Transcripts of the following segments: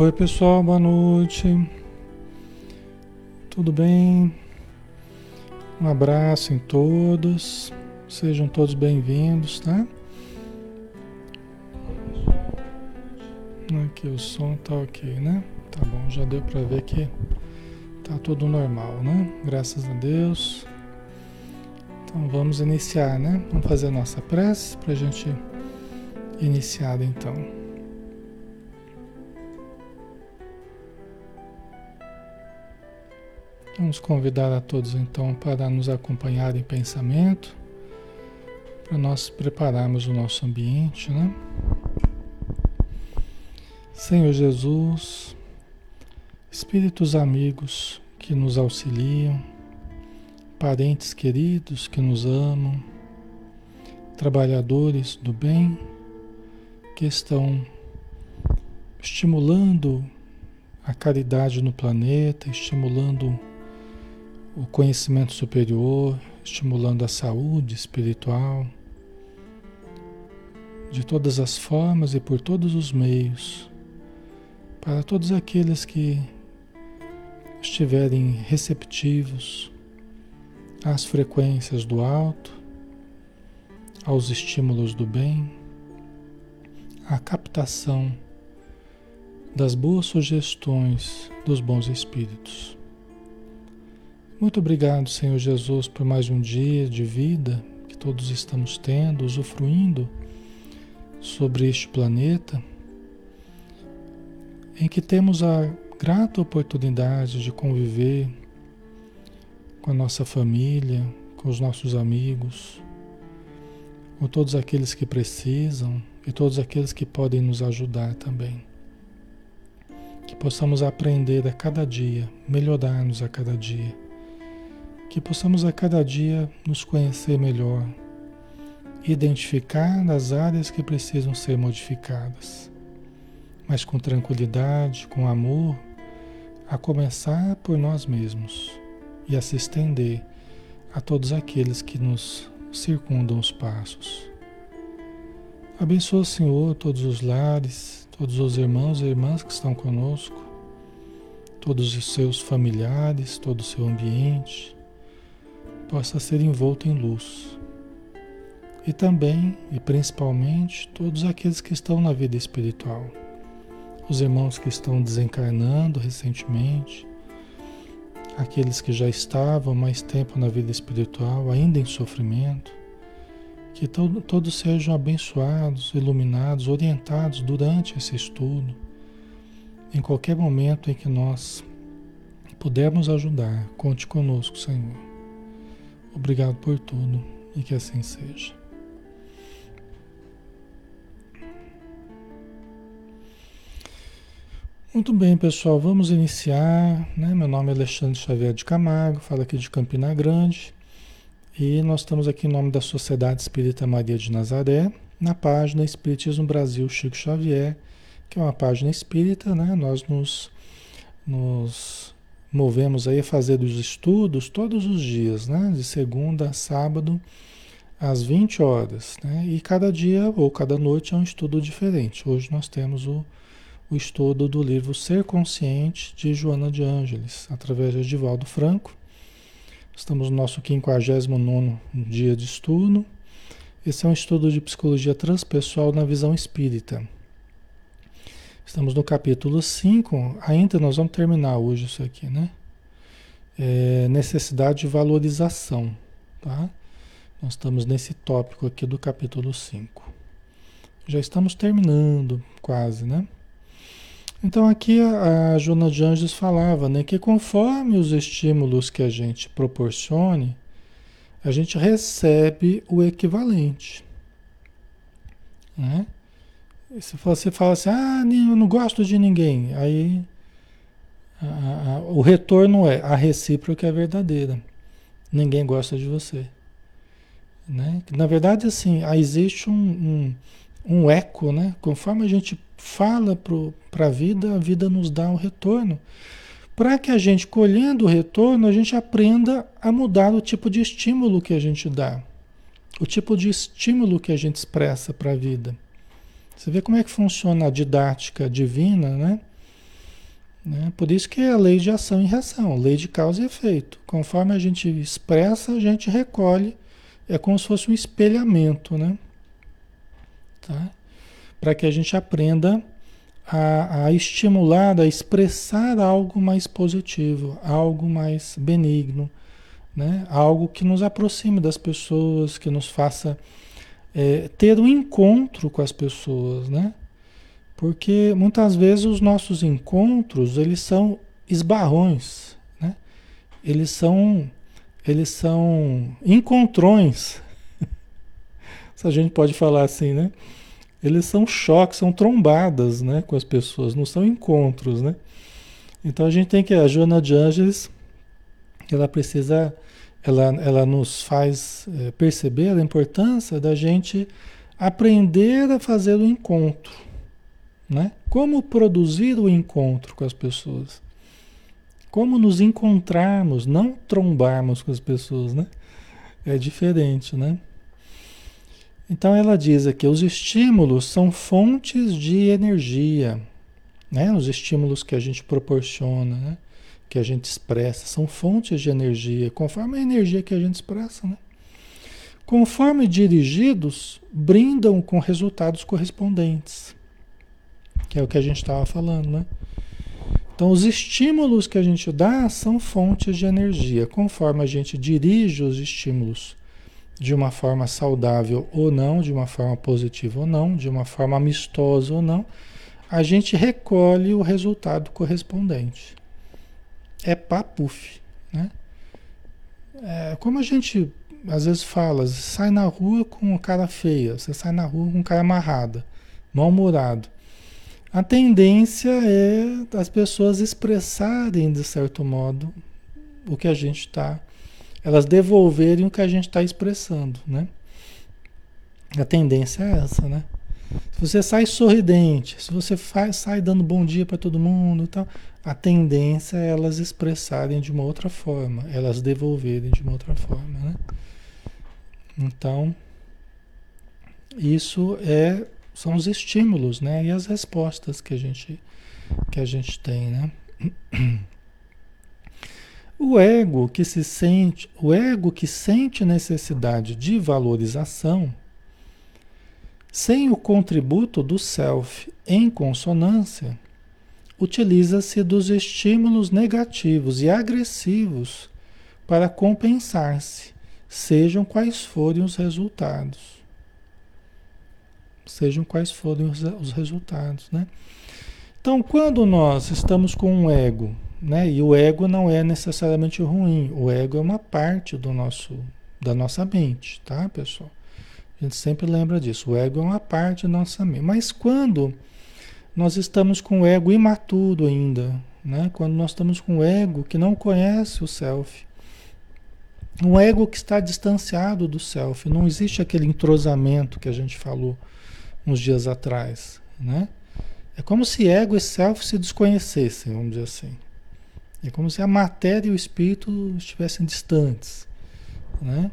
Oi, pessoal, boa noite. Tudo bem? Um abraço em todos. Sejam todos bem-vindos, tá? Aqui o som tá ok, né? Tá bom, já deu para ver que tá tudo normal, né? Graças a Deus. Então vamos iniciar, né? Vamos fazer a nossa prece para gente iniciar então. Vamos convidar a todos então para nos acompanhar em pensamento, para nós prepararmos o nosso ambiente, né? Senhor Jesus, Espíritos amigos que nos auxiliam, parentes queridos que nos amam, trabalhadores do bem que estão estimulando a caridade no planeta, estimulando o conhecimento superior, estimulando a saúde espiritual, de todas as formas e por todos os meios, para todos aqueles que estiverem receptivos às frequências do alto, aos estímulos do bem, à captação das boas sugestões dos bons espíritos. Muito obrigado, Senhor Jesus, por mais um dia de vida que todos estamos tendo, usufruindo sobre este planeta, em que temos a grata oportunidade de conviver com a nossa família, com os nossos amigos, com todos aqueles que precisam e todos aqueles que podem nos ajudar também. Que possamos aprender a cada dia, melhorar-nos a cada dia que possamos a cada dia nos conhecer melhor, identificar as áreas que precisam ser modificadas, mas com tranquilidade, com amor, a começar por nós mesmos e a se estender a todos aqueles que nos circundam os passos. Abençoa, Senhor, todos os lares, todos os irmãos e irmãs que estão conosco, todos os seus familiares, todo o seu ambiente possa ser envolto em luz. E também, e principalmente, todos aqueles que estão na vida espiritual. Os irmãos que estão desencarnando recentemente, aqueles que já estavam mais tempo na vida espiritual, ainda em sofrimento, que todo, todos sejam abençoados, iluminados, orientados durante esse estudo, em qualquer momento em que nós pudermos ajudar, conte conosco, Senhor. Obrigado por tudo e que assim seja. Muito bem, pessoal, vamos iniciar. Né? Meu nome é Alexandre Xavier de Camargo, falo aqui de Campina Grande. E nós estamos aqui em nome da Sociedade Espírita Maria de Nazaré, na página Espiritismo Brasil Chico Xavier, que é uma página espírita, né? Nós nos, nos movemos aí a fazer os estudos todos os dias, né? De segunda a sábado, às 20 horas, né? E cada dia ou cada noite é um estudo diferente. Hoje nós temos o, o estudo do livro Ser Consciente, de Joana de Ângeles, através de Edivaldo Franco. Estamos no nosso 59 dia de estudo. Esse é um estudo de psicologia transpessoal na visão espírita. Estamos no capítulo 5, ainda nós vamos terminar hoje isso aqui, né? É necessidade de valorização, tá? Nós estamos nesse tópico aqui do capítulo 5. Já estamos terminando, quase, né? Então aqui a, a Jona de Anjos falava, né, que conforme os estímulos que a gente proporcione, a gente recebe o equivalente, né? Você fala assim, ah, eu não gosto de ninguém. Aí a, a, o retorno é a recíproca é verdadeira. Ninguém gosta de você. Né? Na verdade, assim, existe um, um, um eco, né? Conforme a gente fala para a vida, a vida nos dá um retorno. Para que a gente, colhendo o retorno, a gente aprenda a mudar o tipo de estímulo que a gente dá. O tipo de estímulo que a gente expressa para a vida. Você vê como é que funciona a didática divina, né? Né? Por isso que é a lei de ação e reação, lei de causa e efeito. Conforme a gente expressa, a gente recolhe. É como se fosse um espelhamento, né? Tá? Para que a gente aprenda a, a estimular, a expressar algo mais positivo, algo mais benigno, né? algo que nos aproxime das pessoas, que nos faça é, ter um encontro com as pessoas, né? Porque muitas vezes os nossos encontros, eles são esbarrões, né? Eles são eles são encontrões. Se a gente pode falar assim, né? Eles são choques, são trombadas, né, com as pessoas, não são encontros, né? Então a gente tem que a Joana de Ângeles, ela precisa ela, ela nos faz é, perceber a importância da gente aprender a fazer o encontro, né? Como produzir o encontro com as pessoas? Como nos encontrarmos, não trombarmos com as pessoas, né? É diferente, né? Então ela diz aqui, os estímulos são fontes de energia, né? Os estímulos que a gente proporciona, né? Que a gente expressa, são fontes de energia, conforme a energia que a gente expressa, né? Conforme dirigidos, brindam com resultados correspondentes que é o que a gente estava falando, né? Então, os estímulos que a gente dá são fontes de energia. Conforme a gente dirige os estímulos de uma forma saudável ou não, de uma forma positiva ou não, de uma forma amistosa ou não, a gente recolhe o resultado correspondente. É papuf, né? É, como a gente às vezes fala, sai na rua com cara feia, você sai na rua com cara amarrada, mal-humorado. A tendência é as pessoas expressarem, de certo modo, o que a gente está. Elas devolverem o que a gente está expressando, né? A tendência é essa, né? Se você sai sorridente, se você faz, sai dando bom dia para todo mundo tal, a tendência é elas expressarem de uma outra forma, elas devolverem de uma outra forma, né? Então, isso é são os estímulos, né? E as respostas que a gente, que a gente tem, né? O ego que se sente, o ego que sente necessidade de valorização, sem o contributo do self em consonância, utiliza-se dos estímulos negativos e agressivos para compensar-se, sejam quais forem os resultados sejam quais forem os, os resultados, né? Então, quando nós estamos com um ego, né? E o ego não é necessariamente ruim, o ego é uma parte do nosso, da nossa mente, tá, pessoal? A gente sempre lembra disso. O ego é uma parte nossa mente. Mas quando nós estamos com o ego imaturo ainda, né? Quando nós estamos com o ego que não conhece o self, um ego que está distanciado do self, não existe aquele entrosamento que a gente falou uns dias atrás, né? É como se ego e self se desconhecessem, vamos dizer assim. É como se a matéria e o espírito estivessem distantes, né?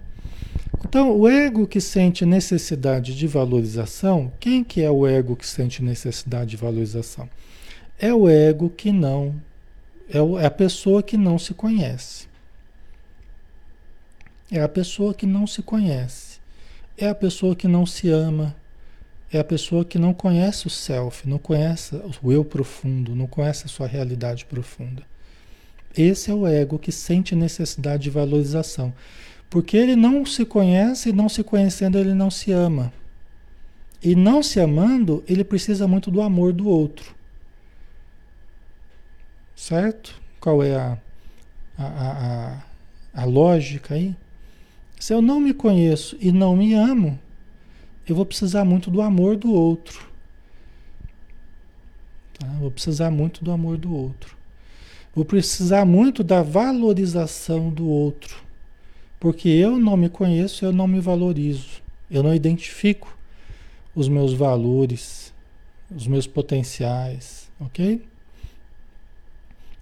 Então, o ego que sente necessidade de valorização, quem que é o ego que sente necessidade de valorização? É o ego que não, é, é a pessoa que não se conhece. É a pessoa que não se conhece. É a pessoa que não se ama, é a pessoa que não conhece o self, não conhece o eu profundo, não conhece a sua realidade profunda. Esse é o ego que sente necessidade de valorização. Porque ele não se conhece e não se conhecendo ele não se ama. E não se amando, ele precisa muito do amor do outro. Certo? Qual é a, a, a, a lógica aí? Se eu não me conheço e não me amo, eu vou precisar muito do amor do outro. Tá? Vou precisar muito do amor do outro. Vou precisar muito da valorização do outro. Porque eu não me conheço, eu não me valorizo. Eu não identifico os meus valores, os meus potenciais, ok?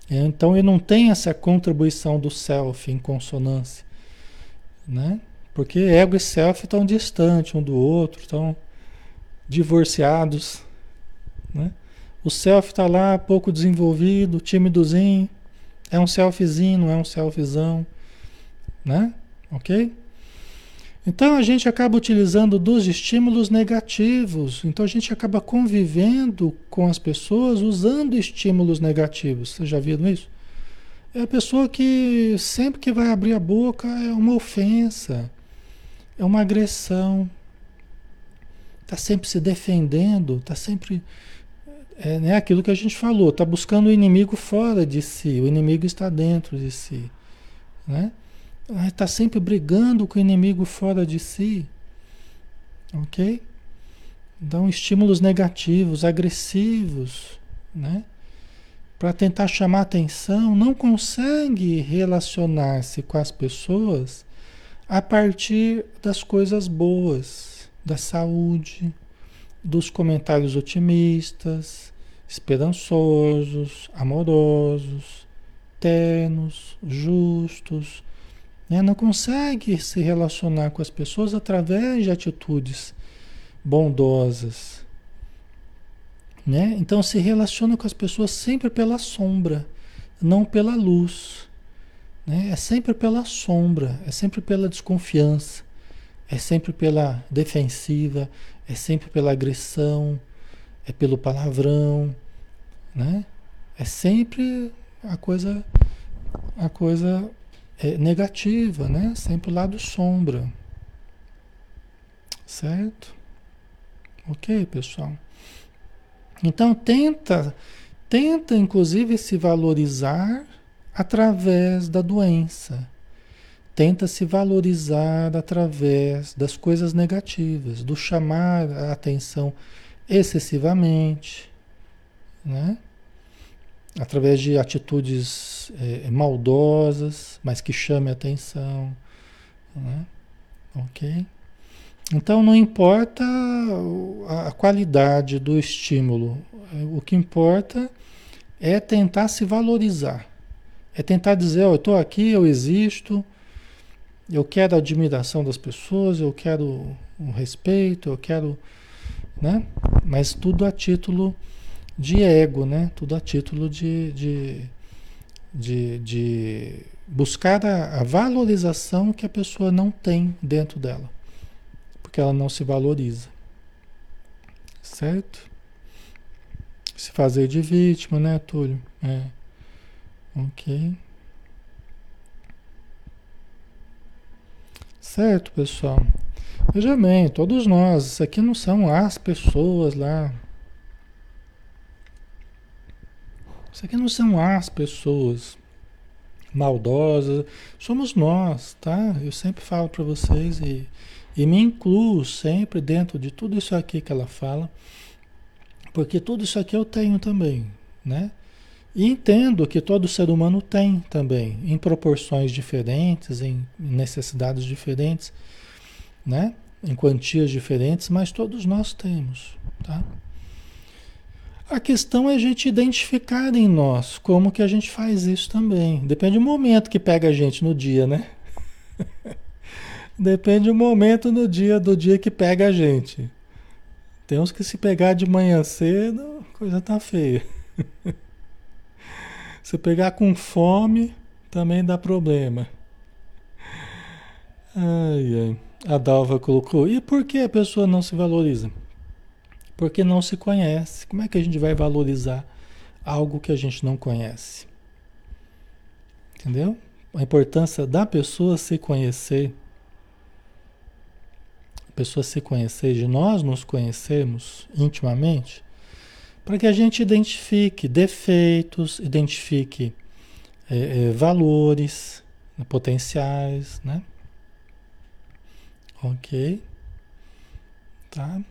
Então eu não tenho essa contribuição do self em consonância, né? Porque ego e self estão distantes um do outro, estão divorciados. Né? O self está lá, pouco desenvolvido, timidozinho. É um selfiezinho, não é um selfiezão, né? Ok? Então a gente acaba utilizando dos estímulos negativos. Então a gente acaba convivendo com as pessoas usando estímulos negativos. Vocês já viram isso? É a pessoa que sempre que vai abrir a boca é uma ofensa, é uma agressão, está sempre se defendendo, está sempre. É né, aquilo que a gente falou, está buscando o inimigo fora de si, o inimigo está dentro de si. Né? Está sempre brigando com o inimigo fora de si. Ok? Então, estímulos negativos, agressivos, né? Para tentar chamar atenção, não consegue relacionar-se com as pessoas a partir das coisas boas, da saúde, dos comentários otimistas, esperançosos, amorosos, ternos, justos, né? Não consegue se relacionar com as pessoas através de atitudes bondosas. Né? Então se relaciona com as pessoas sempre pela sombra, não pela luz. Né? É sempre pela sombra, é sempre pela desconfiança, é sempre pela defensiva, é sempre pela agressão, é pelo palavrão, né? É sempre a coisa a coisa é, negativa, né? Sempre o lado sombra. Certo? Ok, pessoal? Então tenta, tenta inclusive se valorizar através da doença. Tenta se valorizar através das coisas negativas, do chamar a atenção excessivamente, né? Através de atitudes é, maldosas, mas que chame atenção. Né? Ok? Então não importa a qualidade do estímulo, o que importa é tentar se valorizar, é tentar dizer: oh, eu estou aqui, eu existo, eu quero a admiração das pessoas, eu quero o respeito, eu quero. Né? Mas tudo a título de ego, né? Tudo a título de, de, de, de buscar a, a, valorização que a pessoa não tem dentro dela, porque ela não se valoriza, certo? Se fazer de vítima, né, Túlio? É. Ok. Certo, pessoal. Veja bem, todos nós, isso aqui não são as pessoas lá Isso aqui não são as pessoas maldosas, somos nós, tá? Eu sempre falo para vocês e, e me incluo sempre dentro de tudo isso aqui que ela fala, porque tudo isso aqui eu tenho também, né? E entendo que todo ser humano tem também, em proporções diferentes, em necessidades diferentes, né? Em quantias diferentes, mas todos nós temos, tá? A questão é a gente identificar em nós como que a gente faz isso também. Depende do momento que pega a gente no dia, né? Depende do momento no dia do dia que pega a gente. Tem uns que se pegar de manhã cedo, coisa tá feia. se pegar com fome, também dá problema. Ai, ai. A Dalva colocou. E por que a pessoa não se valoriza? Porque não se conhece. Como é que a gente vai valorizar algo que a gente não conhece? Entendeu? A importância da pessoa se conhecer. A pessoa se conhecer, de nós nos conhecermos intimamente, para que a gente identifique defeitos, identifique é, é, valores, né, potenciais, né? Ok? Tá?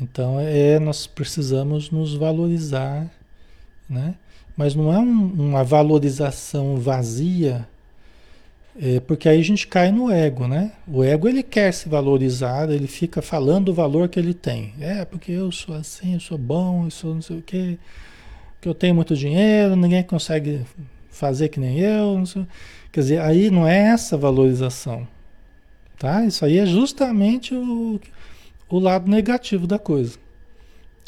Então é nós precisamos nos valorizar, né? Mas não é um, uma valorização vazia, é, porque aí a gente cai no ego, né? O ego ele quer se valorizar, ele fica falando o valor que ele tem. É porque eu sou assim, eu sou bom, eu sou não sei o quê, que eu tenho muito dinheiro, ninguém consegue fazer que nem eu. Quer dizer, aí não é essa valorização, tá? Isso aí é justamente o o lado negativo da coisa.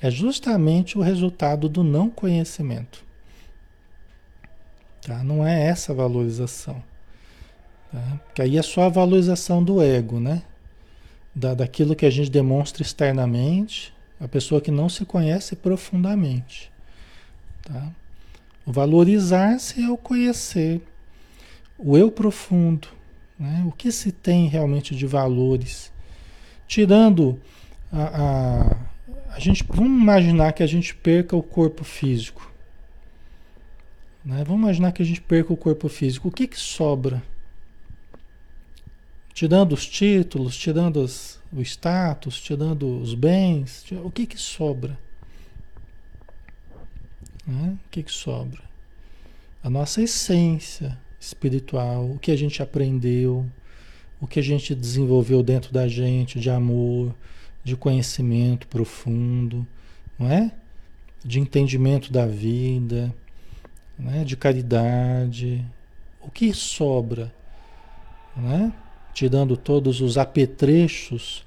é justamente o resultado do não conhecimento. Tá? Não é essa valorização. Tá? Porque aí é só a valorização do ego, né? Da, daquilo que a gente demonstra externamente, a pessoa que não se conhece profundamente. Tá? O valorizar-se é o conhecer, o eu profundo, né? o que se tem realmente de valores. Tirando a, a, a gente, vamos imaginar que a gente perca o corpo físico. Né? Vamos imaginar que a gente perca o corpo físico. O que, que sobra? Tirando os títulos, tirando os, o status, tirando os bens, o que, que sobra? Né? O que, que sobra? A nossa essência espiritual, o que a gente aprendeu, o que a gente desenvolveu dentro da gente de amor, de conhecimento profundo, não é? De entendimento da vida, né? de caridade. O que sobra? Né? Tirando todos os apetrechos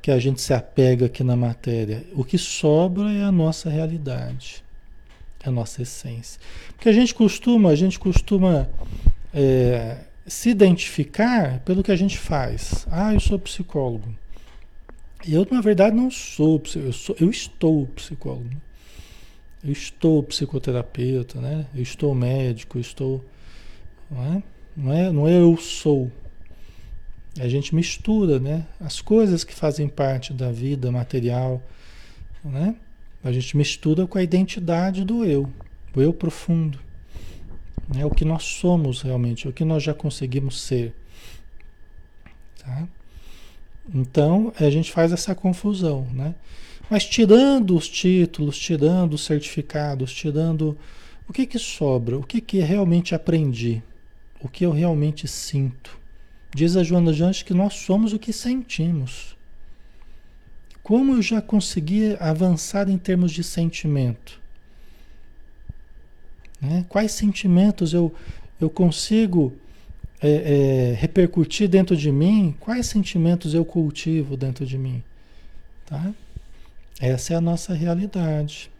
que a gente se apega aqui na matéria. O que sobra é a nossa realidade, é a nossa essência. Porque a gente costuma, a gente costuma é, se identificar pelo que a gente faz. Ah, eu sou psicólogo. Eu, na verdade, não sou, eu, sou, eu estou psicólogo. Eu estou psicoterapeuta, né? Eu estou médico, eu estou. Não é? Não é, não é eu sou. A gente mistura, né? As coisas que fazem parte da vida material, né? A gente mistura com a identidade do eu, o eu profundo. Né? O que nós somos realmente, o que nós já conseguimos ser. Tá? Então, a gente faz essa confusão, né? Mas tirando os títulos, tirando os certificados, tirando. O que que sobra? O que que realmente aprendi? O que eu realmente sinto? Diz a Joana Jantes que nós somos o que sentimos. Como eu já consegui avançar em termos de sentimento? Né? Quais sentimentos eu, eu consigo é, é, repercutir dentro de mim? Quais sentimentos eu cultivo dentro de mim? Tá? Essa é a nossa realidade.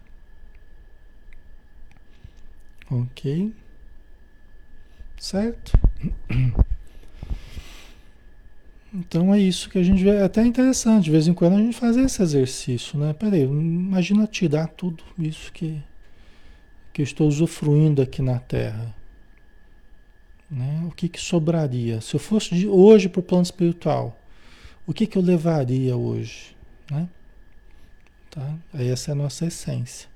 Ok? Certo? Então é isso que a gente vê. É até interessante, de vez em quando a gente fazer esse exercício, né? Peraí, imagina tirar tudo isso que, que eu estou usufruindo aqui na Terra. Né? O que, que sobraria? Se eu fosse hoje para o plano espiritual, o que, que eu levaria hoje? Né? Tá? Essa é a nossa essência.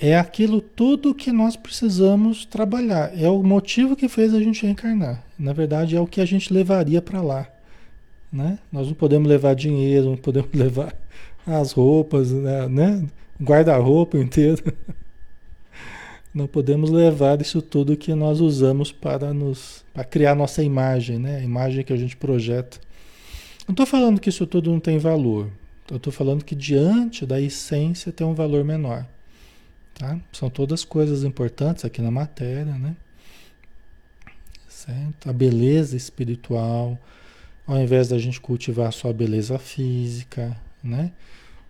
É aquilo tudo que nós precisamos trabalhar. É o motivo que fez a gente reencarnar. Na verdade, é o que a gente levaria para lá. Né? Nós não podemos levar dinheiro, não podemos levar as roupas, né? né? guarda-roupa inteiro. Não podemos levar isso tudo que nós usamos para nos para criar nossa imagem, né? A imagem que a gente projeta. Não estou falando que isso tudo não tem valor. Eu estou falando que diante da essência tem um valor menor. Tá? São todas coisas importantes aqui na matéria, né? Certo? A beleza espiritual, ao invés da gente cultivar só a beleza física, né?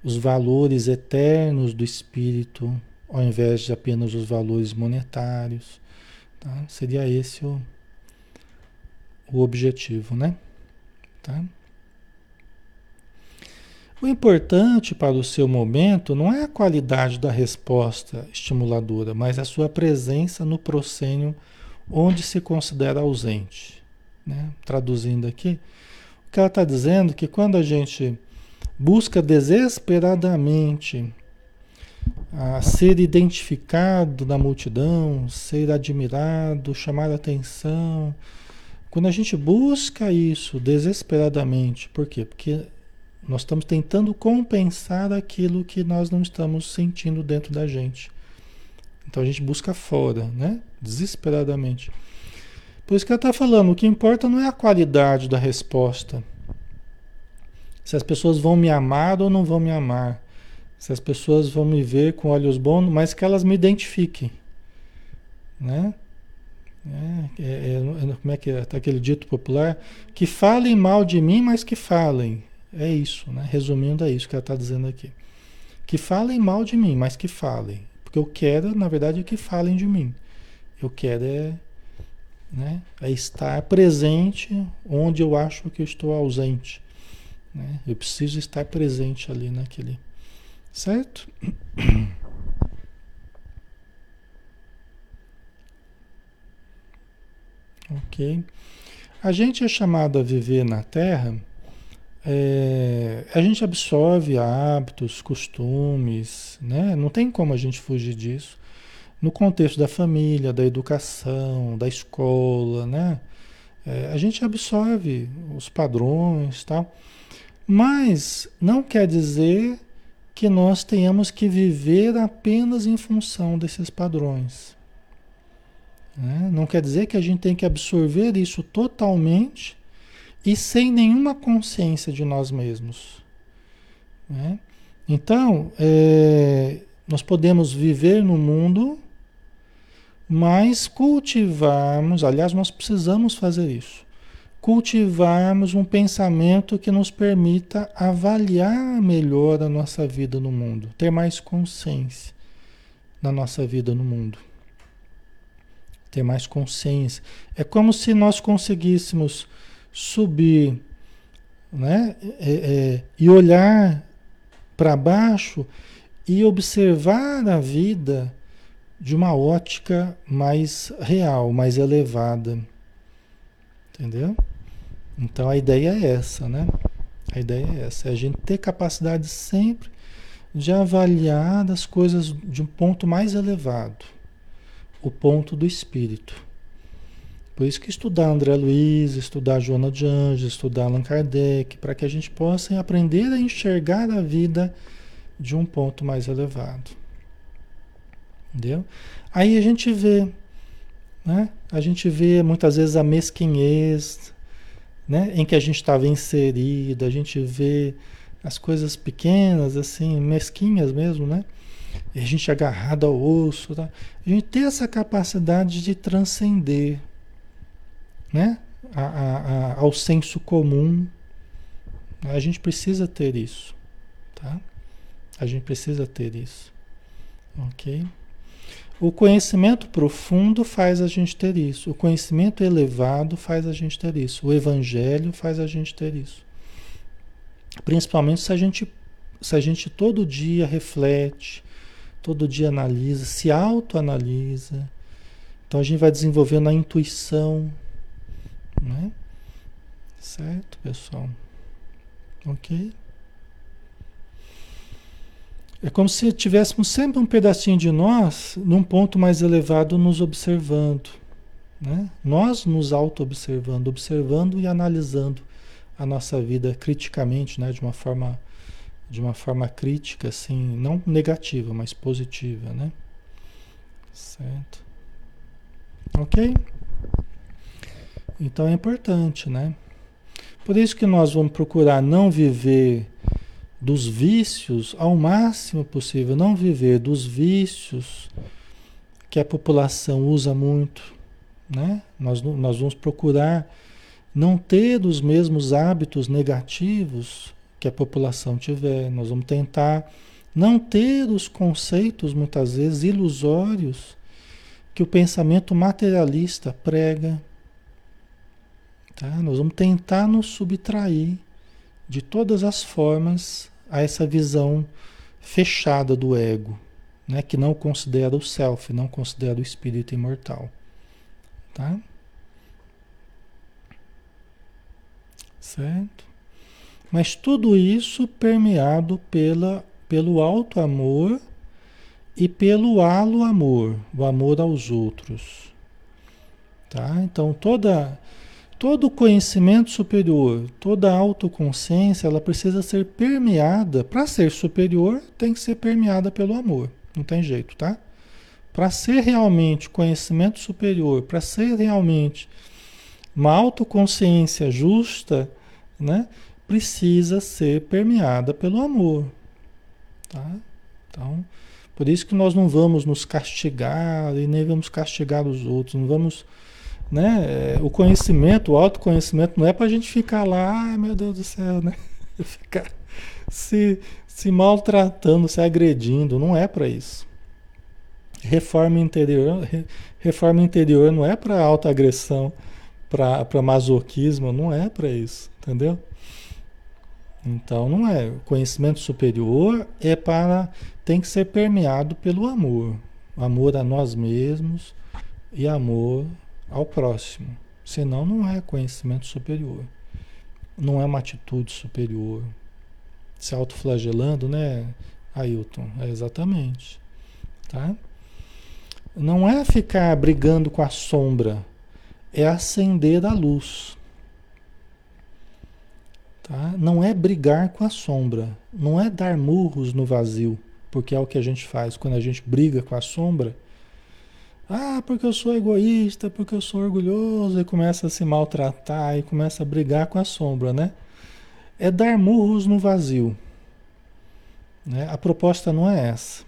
Os valores eternos do espírito, ao invés de apenas os valores monetários. Tá? Seria esse o, o objetivo, né? Tá? O importante para o seu momento não é a qualidade da resposta estimuladora, mas a sua presença no proscênio onde se considera ausente. Né? Traduzindo aqui, o que ela está dizendo é que quando a gente busca desesperadamente a ser identificado na multidão, ser admirado, chamar atenção, quando a gente busca isso desesperadamente, por quê? Porque nós estamos tentando compensar aquilo que nós não estamos sentindo dentro da gente. Então a gente busca fora, né? Desesperadamente. Por isso que ela está falando, o que importa não é a qualidade da resposta. Se as pessoas vão me amar ou não vão me amar. Se as pessoas vão me ver com olhos bons, mas que elas me identifiquem. Né? É, é, é, como é que é? Tá aquele dito popular? Que falem mal de mim, mas que falem. É isso, né? Resumindo, é isso que ela está dizendo aqui. Que falem mal de mim, mas que falem. Porque eu quero, na verdade, que falem de mim. Eu quero é, né, é estar presente onde eu acho que eu estou ausente. Né? Eu preciso estar presente ali naquele. Certo? Ok. A gente é chamado a viver na Terra, é, a gente absorve hábitos, costumes, né? Não tem como a gente fugir disso. No contexto da família, da educação, da escola, né? É, a gente absorve os padrões, tal. Mas não quer dizer que nós tenhamos que viver apenas em função desses padrões. Né? Não quer dizer que a gente tem que absorver isso totalmente e sem nenhuma consciência de nós mesmos. Né? Então, é, nós podemos viver no mundo, mas cultivarmos, aliás, nós precisamos fazer isso, cultivarmos um pensamento que nos permita avaliar melhor a nossa vida no mundo, ter mais consciência na nossa vida no mundo ter mais consciência. É como se nós conseguíssemos subir né? É, é, e olhar para baixo e observar a vida de uma ótica mais real, mais elevada. Entendeu? Então a ideia é essa, né? A ideia é essa, é a gente ter capacidade sempre de avaliar as coisas de um ponto mais elevado o ponto do espírito. Por isso que estudar André Luiz, estudar Joana de Anjos, estudar Allan Kardec, para que a gente possa aprender a enxergar a vida de um ponto mais elevado. Entendeu? Aí a gente vê, né? A gente vê muitas vezes a mesquinhez, né? Em que a gente estava inserido, a gente vê as coisas pequenas, assim, mesquinhas mesmo, né? a gente agarrado ao osso, tá? a gente ter essa capacidade de transcender né? A, a, a, ao senso comum. A gente precisa ter isso. Tá? A gente precisa ter isso. Ok? O conhecimento profundo faz a gente ter isso. O conhecimento elevado faz a gente ter isso. O evangelho faz a gente ter isso. Principalmente se a gente, se a gente todo dia reflete, Todo dia analisa, se autoanalisa. Então a gente vai desenvolvendo a intuição, né? Certo, pessoal? Ok? É como se tivéssemos sempre um pedacinho de nós num ponto mais elevado nos observando. Né? Nós nos auto-observando, observando e analisando a nossa vida criticamente, né? de uma forma de uma forma crítica, assim, não negativa, mas positiva, né? Certo? Ok? Então é importante, né? Por isso que nós vamos procurar não viver dos vícios ao máximo possível, não viver dos vícios que a população usa muito, né? Nós, nós vamos procurar não ter os mesmos hábitos negativos que a população tiver. Nós vamos tentar não ter os conceitos, muitas vezes, ilusórios que o pensamento materialista prega. Tá? Nós vamos tentar nos subtrair de todas as formas a essa visão fechada do ego, né? que não considera o self, não considera o espírito imortal. Tá? Certo? Mas tudo isso permeado pela, pelo alto amor e pelo halo amor, o amor aos outros. Tá? Então toda todo conhecimento superior, toda autoconsciência, ela precisa ser permeada, para ser superior, tem que ser permeada pelo amor. Não tem jeito, tá? Para ser realmente conhecimento superior, para ser realmente uma autoconsciência justa, né? precisa ser permeada pelo amor. Tá? Então, por isso que nós não vamos nos castigar e nem vamos castigar os outros, não vamos. Né? É, o conhecimento, o autoconhecimento não é para a gente ficar lá, ai meu Deus do céu, né? Ficar se, se maltratando, se agredindo, não é para isso. Reforma interior, reforma interior não é para autoagressão, para masoquismo, não é para isso, entendeu? Então não é. Conhecimento superior é para tem que ser permeado pelo amor, amor a nós mesmos e amor ao próximo. Senão não é conhecimento superior. Não é uma atitude superior. Se autoflagelando, né, Ailton? É exatamente. Tá? Não é ficar brigando com a sombra, é acender a luz. Tá? Não é brigar com a sombra, não é dar murros no vazio, porque é o que a gente faz quando a gente briga com a sombra. Ah, porque eu sou egoísta, porque eu sou orgulhoso, e começa a se maltratar e começa a brigar com a sombra, né? É dar murros no vazio. Né? A proposta não é essa.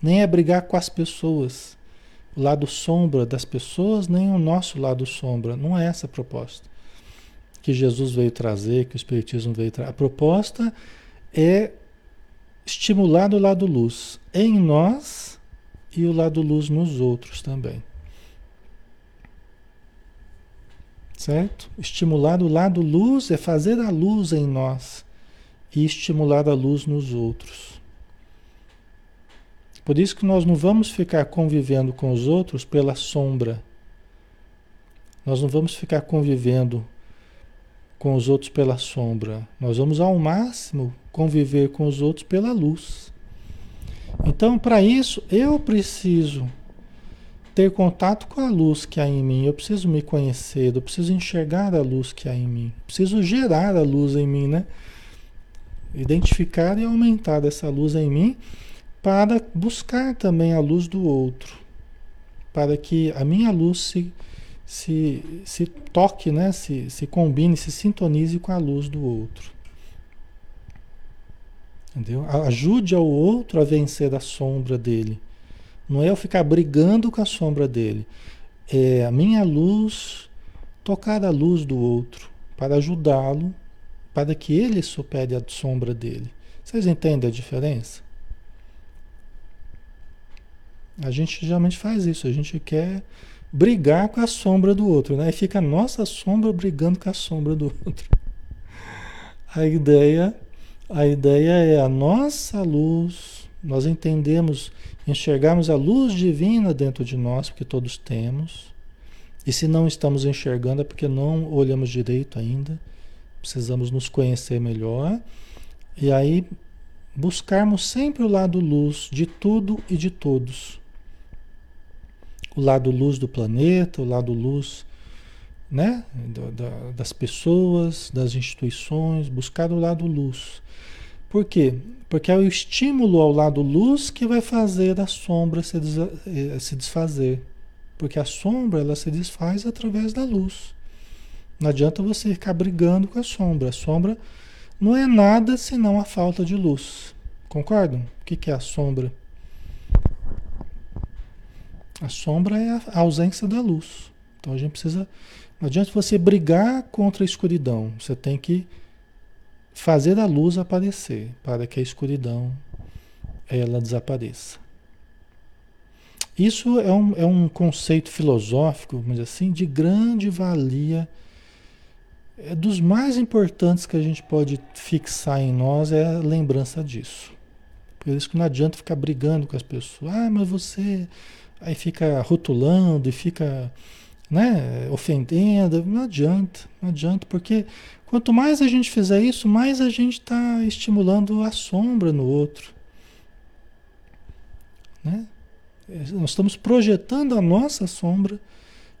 Nem é brigar com as pessoas o lado sombra das pessoas, nem o nosso lado sombra. Não é essa a proposta que Jesus veio trazer, que o Espiritismo veio trazer. A proposta é estimular o lado luz em nós e o lado luz nos outros também. Certo? Estimular o lado luz é fazer a luz em nós e estimular a luz nos outros. Por isso que nós não vamos ficar convivendo com os outros pela sombra. Nós não vamos ficar convivendo com os outros pela sombra. Nós vamos ao máximo conviver com os outros pela luz. Então, para isso, eu preciso ter contato com a luz que há em mim. Eu preciso me conhecer, eu preciso enxergar a luz que há em mim. Preciso gerar a luz em mim, né? Identificar e aumentar essa luz em mim para buscar também a luz do outro, para que a minha luz se, se, se toque, né? se, se combine, se sintonize com a luz do outro. Entendeu? Ajude ao outro a vencer a sombra dele. Não é eu ficar brigando com a sombra dele. É a minha luz tocar a luz do outro para ajudá-lo, para que ele supere a sombra dele. Vocês entendem a diferença? A gente geralmente faz isso, a gente quer brigar com a sombra do outro, né? E fica a nossa sombra brigando com a sombra do outro. A ideia, a ideia é a nossa luz, nós entendemos, enxergarmos a luz divina dentro de nós, porque todos temos. E se não estamos enxergando é porque não olhamos direito ainda. Precisamos nos conhecer melhor. E aí buscarmos sempre o lado luz de tudo e de todos o lado luz do planeta, o lado luz né? Da, das pessoas, das instituições, buscar o lado luz. Por quê? Porque é o estímulo ao lado luz que vai fazer a sombra se, eh, se desfazer. Porque a sombra ela se desfaz através da luz. Não adianta você ficar brigando com a sombra. A sombra não é nada senão a falta de luz. Concordam? O que é a sombra? A sombra é a ausência da luz. Então a gente precisa. Não adianta você brigar contra a escuridão. Você tem que fazer a luz aparecer para que a escuridão ela desapareça. Isso é um, é um conceito filosófico, dizer assim, de grande valia. É dos mais importantes que a gente pode fixar em nós é a lembrança disso. Por isso que não adianta ficar brigando com as pessoas. Ah, mas você aí fica rotulando e fica né, ofendendo, não adianta, não adianta, porque quanto mais a gente fizer isso, mais a gente está estimulando a sombra no outro. Né? Nós estamos projetando a nossa sombra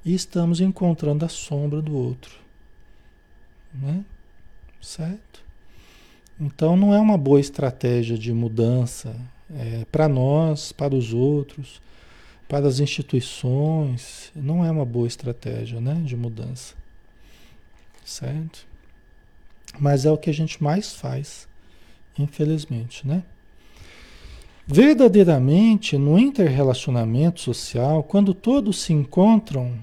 e estamos encontrando a sombra do outro. Né? Certo? Então não é uma boa estratégia de mudança é, para nós, para os outros para as instituições, não é uma boa estratégia né, de mudança. Certo? Mas é o que a gente mais faz, infelizmente, né? Verdadeiramente, no interrelacionamento social, quando todos se encontram,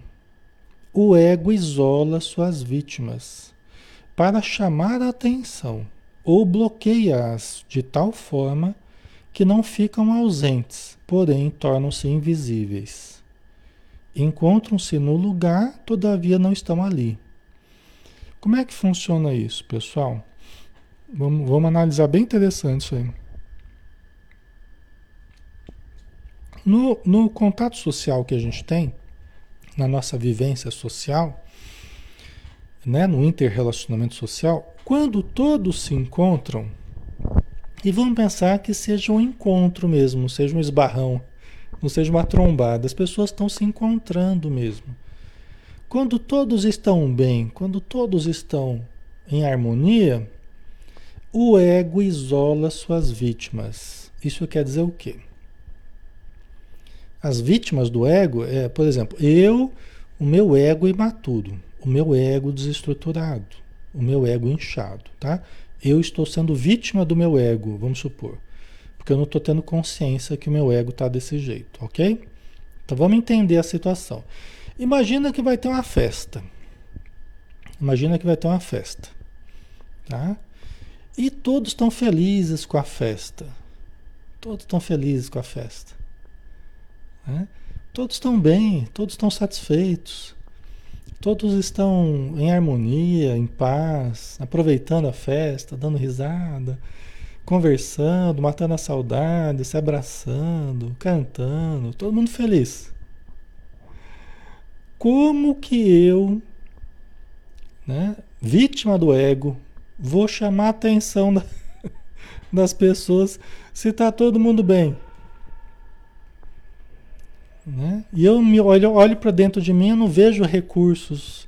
o ego isola suas vítimas para chamar a atenção. ou bloqueia-as de tal forma que não ficam ausentes, porém tornam-se invisíveis. Encontram-se no lugar, todavia não estão ali. Como é que funciona isso, pessoal? Vamos, vamos analisar bem interessante isso aí. No, no contato social que a gente tem, na nossa vivência social, né, no interrelacionamento social, quando todos se encontram, e vamos pensar que seja um encontro mesmo, seja um esbarrão, não seja uma trombada, as pessoas estão se encontrando mesmo. Quando todos estão bem, quando todos estão em harmonia, o ego isola suas vítimas. Isso quer dizer o quê? As vítimas do ego é, por exemplo, eu, o meu ego imaturo, o meu ego desestruturado, o meu ego inchado, tá? Eu estou sendo vítima do meu ego, vamos supor. Porque eu não estou tendo consciência que o meu ego está desse jeito, ok? Então vamos entender a situação. Imagina que vai ter uma festa. Imagina que vai ter uma festa, tá? E todos estão felizes com a festa. Todos estão felizes com a festa. Né? Todos estão bem, todos estão satisfeitos, todos estão em harmonia, em paz, aproveitando a festa, dando risada, conversando, matando a saudade, se abraçando, cantando, todo mundo feliz. Como que eu, né, vítima do ego, vou chamar a atenção da, das pessoas se está todo mundo bem? Né? E eu me olho, olho para dentro de mim, eu não vejo recursos.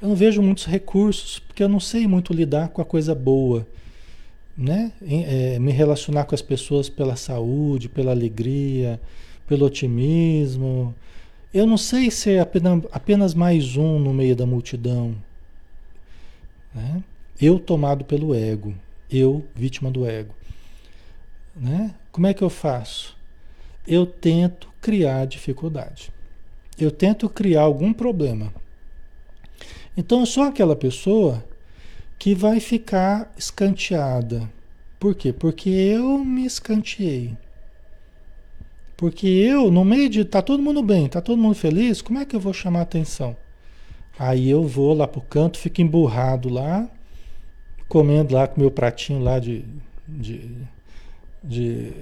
Eu não vejo muitos recursos, porque eu não sei muito lidar com a coisa boa. Né? É, me relacionar com as pessoas pela saúde, pela alegria, pelo otimismo. Eu não sei ser apenas, apenas mais um no meio da multidão. Né? Eu tomado pelo ego. Eu, vítima do ego. Né? Como é que eu faço? Eu tento criar dificuldade. Eu tento criar algum problema. Então eu sou aquela pessoa que vai ficar escanteada. Por quê? Porque eu me escanteei. Porque eu, no meio de. Tá todo mundo bem, tá todo mundo feliz, como é que eu vou chamar atenção? Aí eu vou lá pro canto, fico emburrado lá, comendo lá com meu pratinho lá de, de, de,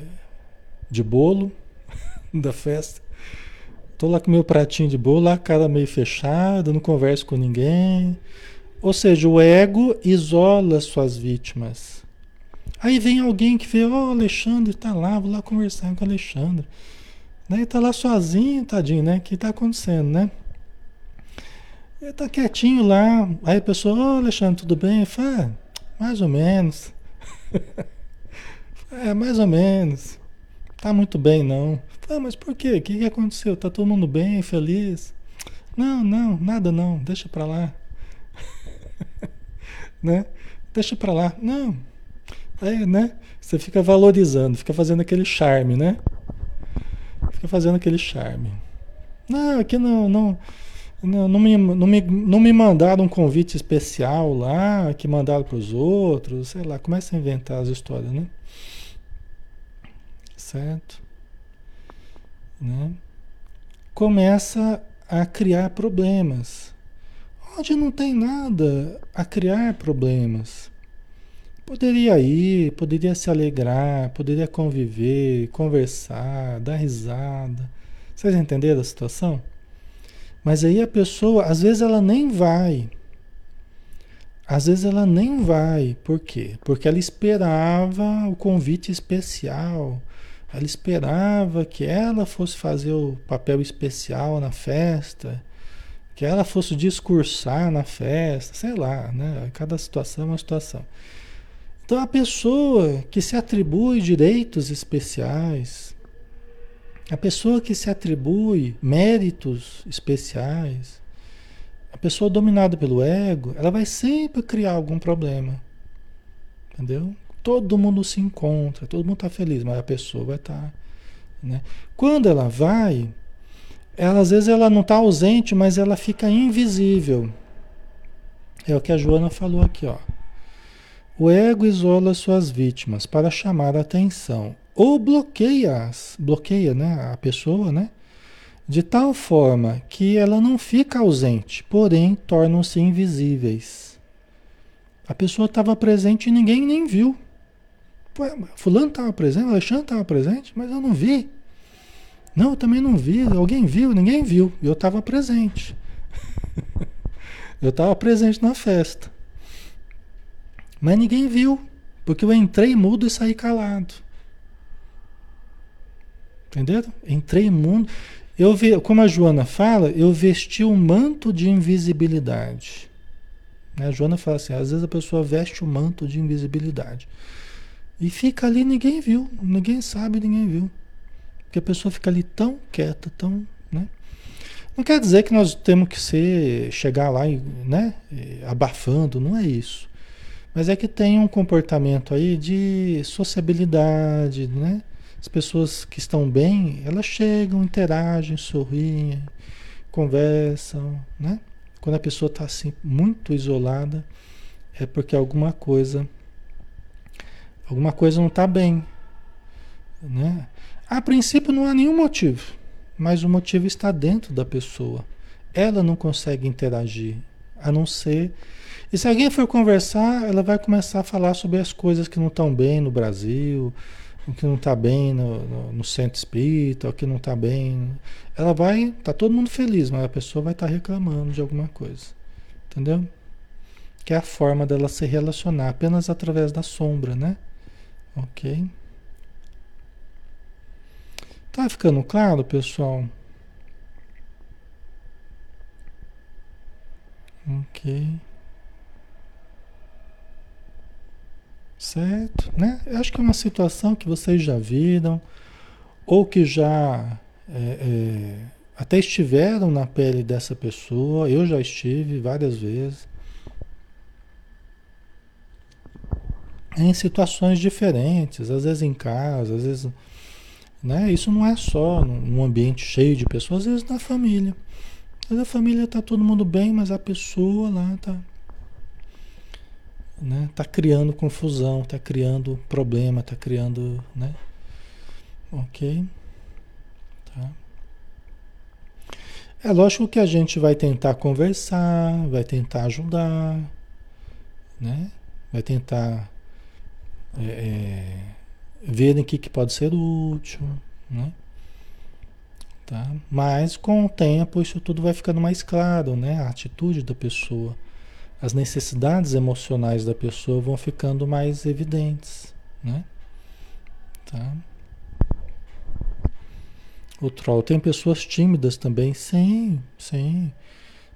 de bolo, da festa. Tô lá com meu pratinho de bolo, a cara meio fechada, não converso com ninguém. Ou seja, o ego isola suas vítimas. Aí vem alguém que vê, ó, oh, Alexandre tá lá, vou lá conversar com o Alexandre. Né? Tá lá sozinho, tadinho, né? O que tá acontecendo, né? Ele tá quietinho lá. Aí a pessoa, ô oh, Alexandre, tudo bem? Fala, ah, mais ou menos. é, mais ou menos. Tá muito bem, não. Ah, mas por quê? O que, que aconteceu? Tá todo mundo bem, feliz? Não, não, nada não, deixa pra lá. né? Deixa pra lá. Não. Aí, né? Você fica valorizando, fica fazendo aquele charme, né? Fica fazendo aquele charme. Não, aqui não, não, não, não, me, não, me, não me mandaram um convite especial lá, que mandaram para os outros, sei lá, começa a inventar as histórias, né? Certo? né? começa a criar problemas. Onde não tem nada a criar problemas. Poderia ir, poderia se alegrar, poderia conviver, conversar, dar risada. Vocês entenderam a situação? Mas aí a pessoa, às vezes ela nem vai. Às vezes ela nem vai. Por quê? Porque ela esperava o convite especial ela esperava que ela fosse fazer o papel especial na festa, que ela fosse discursar na festa, sei lá, né? Cada situação é uma situação. Então a pessoa que se atribui direitos especiais, a pessoa que se atribui méritos especiais, a pessoa dominada pelo ego, ela vai sempre criar algum problema. Entendeu? Todo mundo se encontra, todo mundo está feliz, mas a pessoa vai estar. Tá, né? Quando ela vai, ela, às vezes ela não está ausente, mas ela fica invisível. É o que a Joana falou aqui, ó. O ego isola suas vítimas para chamar a atenção ou bloqueia-as, bloqueia né, a pessoa, né? De tal forma que ela não fica ausente, porém tornam-se invisíveis. A pessoa estava presente e ninguém nem viu. Fulano estava presente, Alexandre estava presente, mas eu não vi. Não, eu também não vi. Alguém viu? Ninguém viu. Eu estava presente. eu estava presente na festa. Mas ninguém viu, porque eu entrei mudo e saí calado. Entenderam? Entrei mundo. Eu vi, como a Joana fala, eu vesti um manto de invisibilidade. Né? A Joana fala assim: às vezes a pessoa veste o um manto de invisibilidade. E fica ali, ninguém viu, ninguém sabe, ninguém viu. Porque a pessoa fica ali tão quieta, tão. Né? Não quer dizer que nós temos que ser, chegar lá e, né, abafando, não é isso. Mas é que tem um comportamento aí de sociabilidade, né? As pessoas que estão bem, elas chegam, interagem, sorriem, conversam, né? Quando a pessoa está assim muito isolada, é porque alguma coisa, alguma coisa não está bem, né? A princípio não há nenhum motivo, mas o motivo está dentro da pessoa. Ela não consegue interagir, a não ser e se alguém for conversar, ela vai começar a falar sobre as coisas que não estão bem no Brasil, o que não está bem no, no, no, centro espírita, o que não está bem. Ela vai, tá todo mundo feliz, mas a pessoa vai estar tá reclamando de alguma coisa. Entendeu? Que é a forma dela se relacionar, apenas através da sombra, né? Ok? Tá ficando claro, pessoal? Ok. Certo? Né? Eu acho que é uma situação que vocês já viram, ou que já é, é, até estiveram na pele dessa pessoa. Eu já estive várias vezes. Em situações diferentes, às vezes em casa, às vezes. Né? Isso não é só num ambiente cheio de pessoas, às vezes na família. Vezes a família está todo mundo bem, mas a pessoa lá está né? Tá criando confusão, tá criando problema, tá criando, né? Ok? Tá. É lógico que a gente vai tentar conversar, vai tentar ajudar, né? Vai tentar é, é, ver em que, que pode ser útil, né? Tá? Mas com o tempo isso tudo vai ficando mais claro, né? A atitude da pessoa as necessidades emocionais da pessoa vão ficando mais evidentes, né? Tá? O troll tem pessoas tímidas também, sim, sim.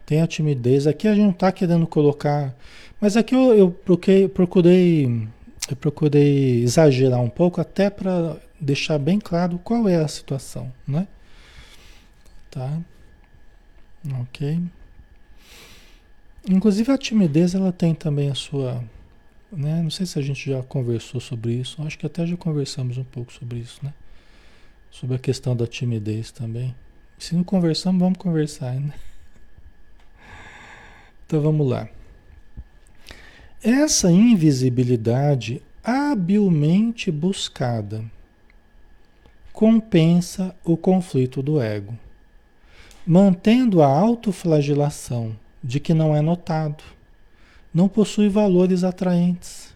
Tem a timidez. Aqui a gente não está querendo colocar, mas aqui eu, eu procurei, procurei, eu procurei exagerar um pouco até para deixar bem claro qual é a situação, né? Tá? Ok. Inclusive a timidez ela tem também a sua, né? Não sei se a gente já conversou sobre isso. Acho que até já conversamos um pouco sobre isso, né? Sobre a questão da timidez também. Se não conversamos, vamos conversar, né? Então vamos lá. Essa invisibilidade habilmente buscada compensa o conflito do ego, mantendo a autoflagelação de que não é notado, não possui valores atraentes.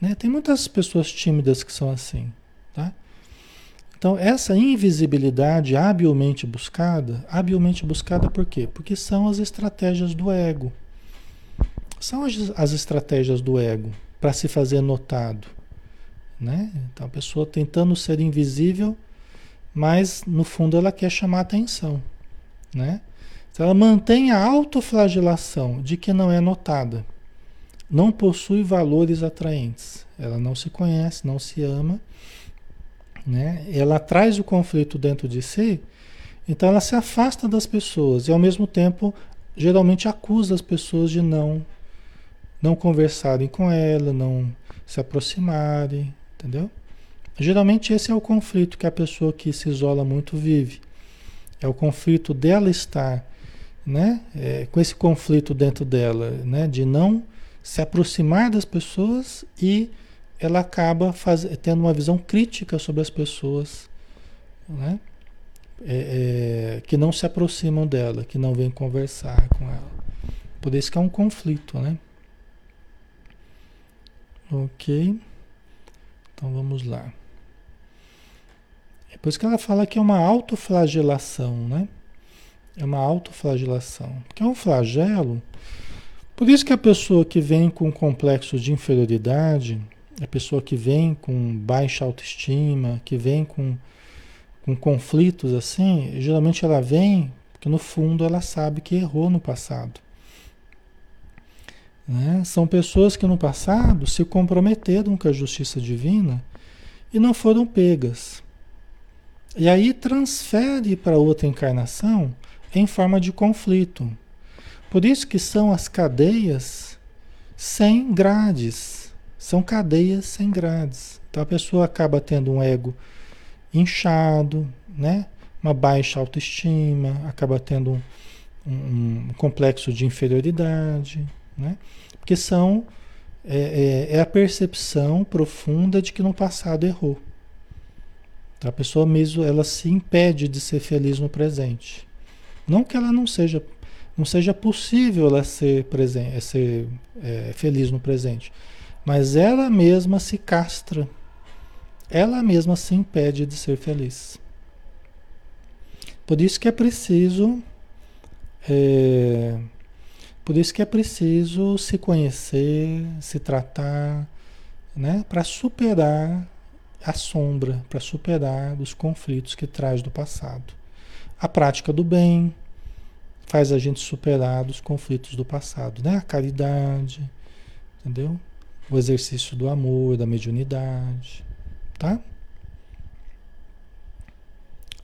Né? Tem muitas pessoas tímidas que são assim. Tá? Então, essa invisibilidade habilmente buscada, habilmente buscada por quê? Porque são as estratégias do ego. São as, as estratégias do ego para se fazer notado. Né? Então, a pessoa tentando ser invisível, mas no fundo ela quer chamar atenção. Né? Então ela mantém a autoflagelação de que não é notada. Não possui valores atraentes. Ela não se conhece, não se ama. Né? Ela traz o conflito dentro de si, então ela se afasta das pessoas e ao mesmo tempo geralmente acusa as pessoas de não não conversarem com ela, não se aproximarem, entendeu? Geralmente esse é o conflito que a pessoa que se isola muito vive. É o conflito dela estar né? É, com esse conflito dentro dela, né? De não se aproximar das pessoas e ela acaba faz, tendo uma visão crítica sobre as pessoas, né? É, é, que não se aproximam dela, que não vêm conversar com ela. Por isso que é um conflito, né? Ok. Então vamos lá. É por isso que ela fala que é uma autoflagelação, né? É uma autoflagelação. Porque é um flagelo. Por isso que a pessoa que vem com complexo de inferioridade, a pessoa que vem com baixa autoestima, que vem com, com conflitos assim, geralmente ela vem porque no fundo ela sabe que errou no passado. Né? São pessoas que no passado se comprometeram com a justiça divina e não foram pegas. E aí transfere para outra encarnação em forma de conflito. Por isso que são as cadeias sem grades. São cadeias sem grades. Então a pessoa acaba tendo um ego inchado, né? uma baixa autoestima, acaba tendo um, um, um complexo de inferioridade, né? Porque são é, é, é, a percepção profunda de que no passado errou. A pessoa mesmo ela se impede de ser feliz no presente. Não que ela não seja não seja possível ela ser, presente, é ser é, feliz no presente, mas ela mesma se castra. Ela mesma se impede de ser feliz. Por isso que é preciso é, por isso que é preciso se conhecer, se tratar, né? Para superar a sombra, para superar os conflitos que traz do passado. A prática do bem faz a gente superar os conflitos do passado, né? A caridade, entendeu? O exercício do amor, da mediunidade, tá?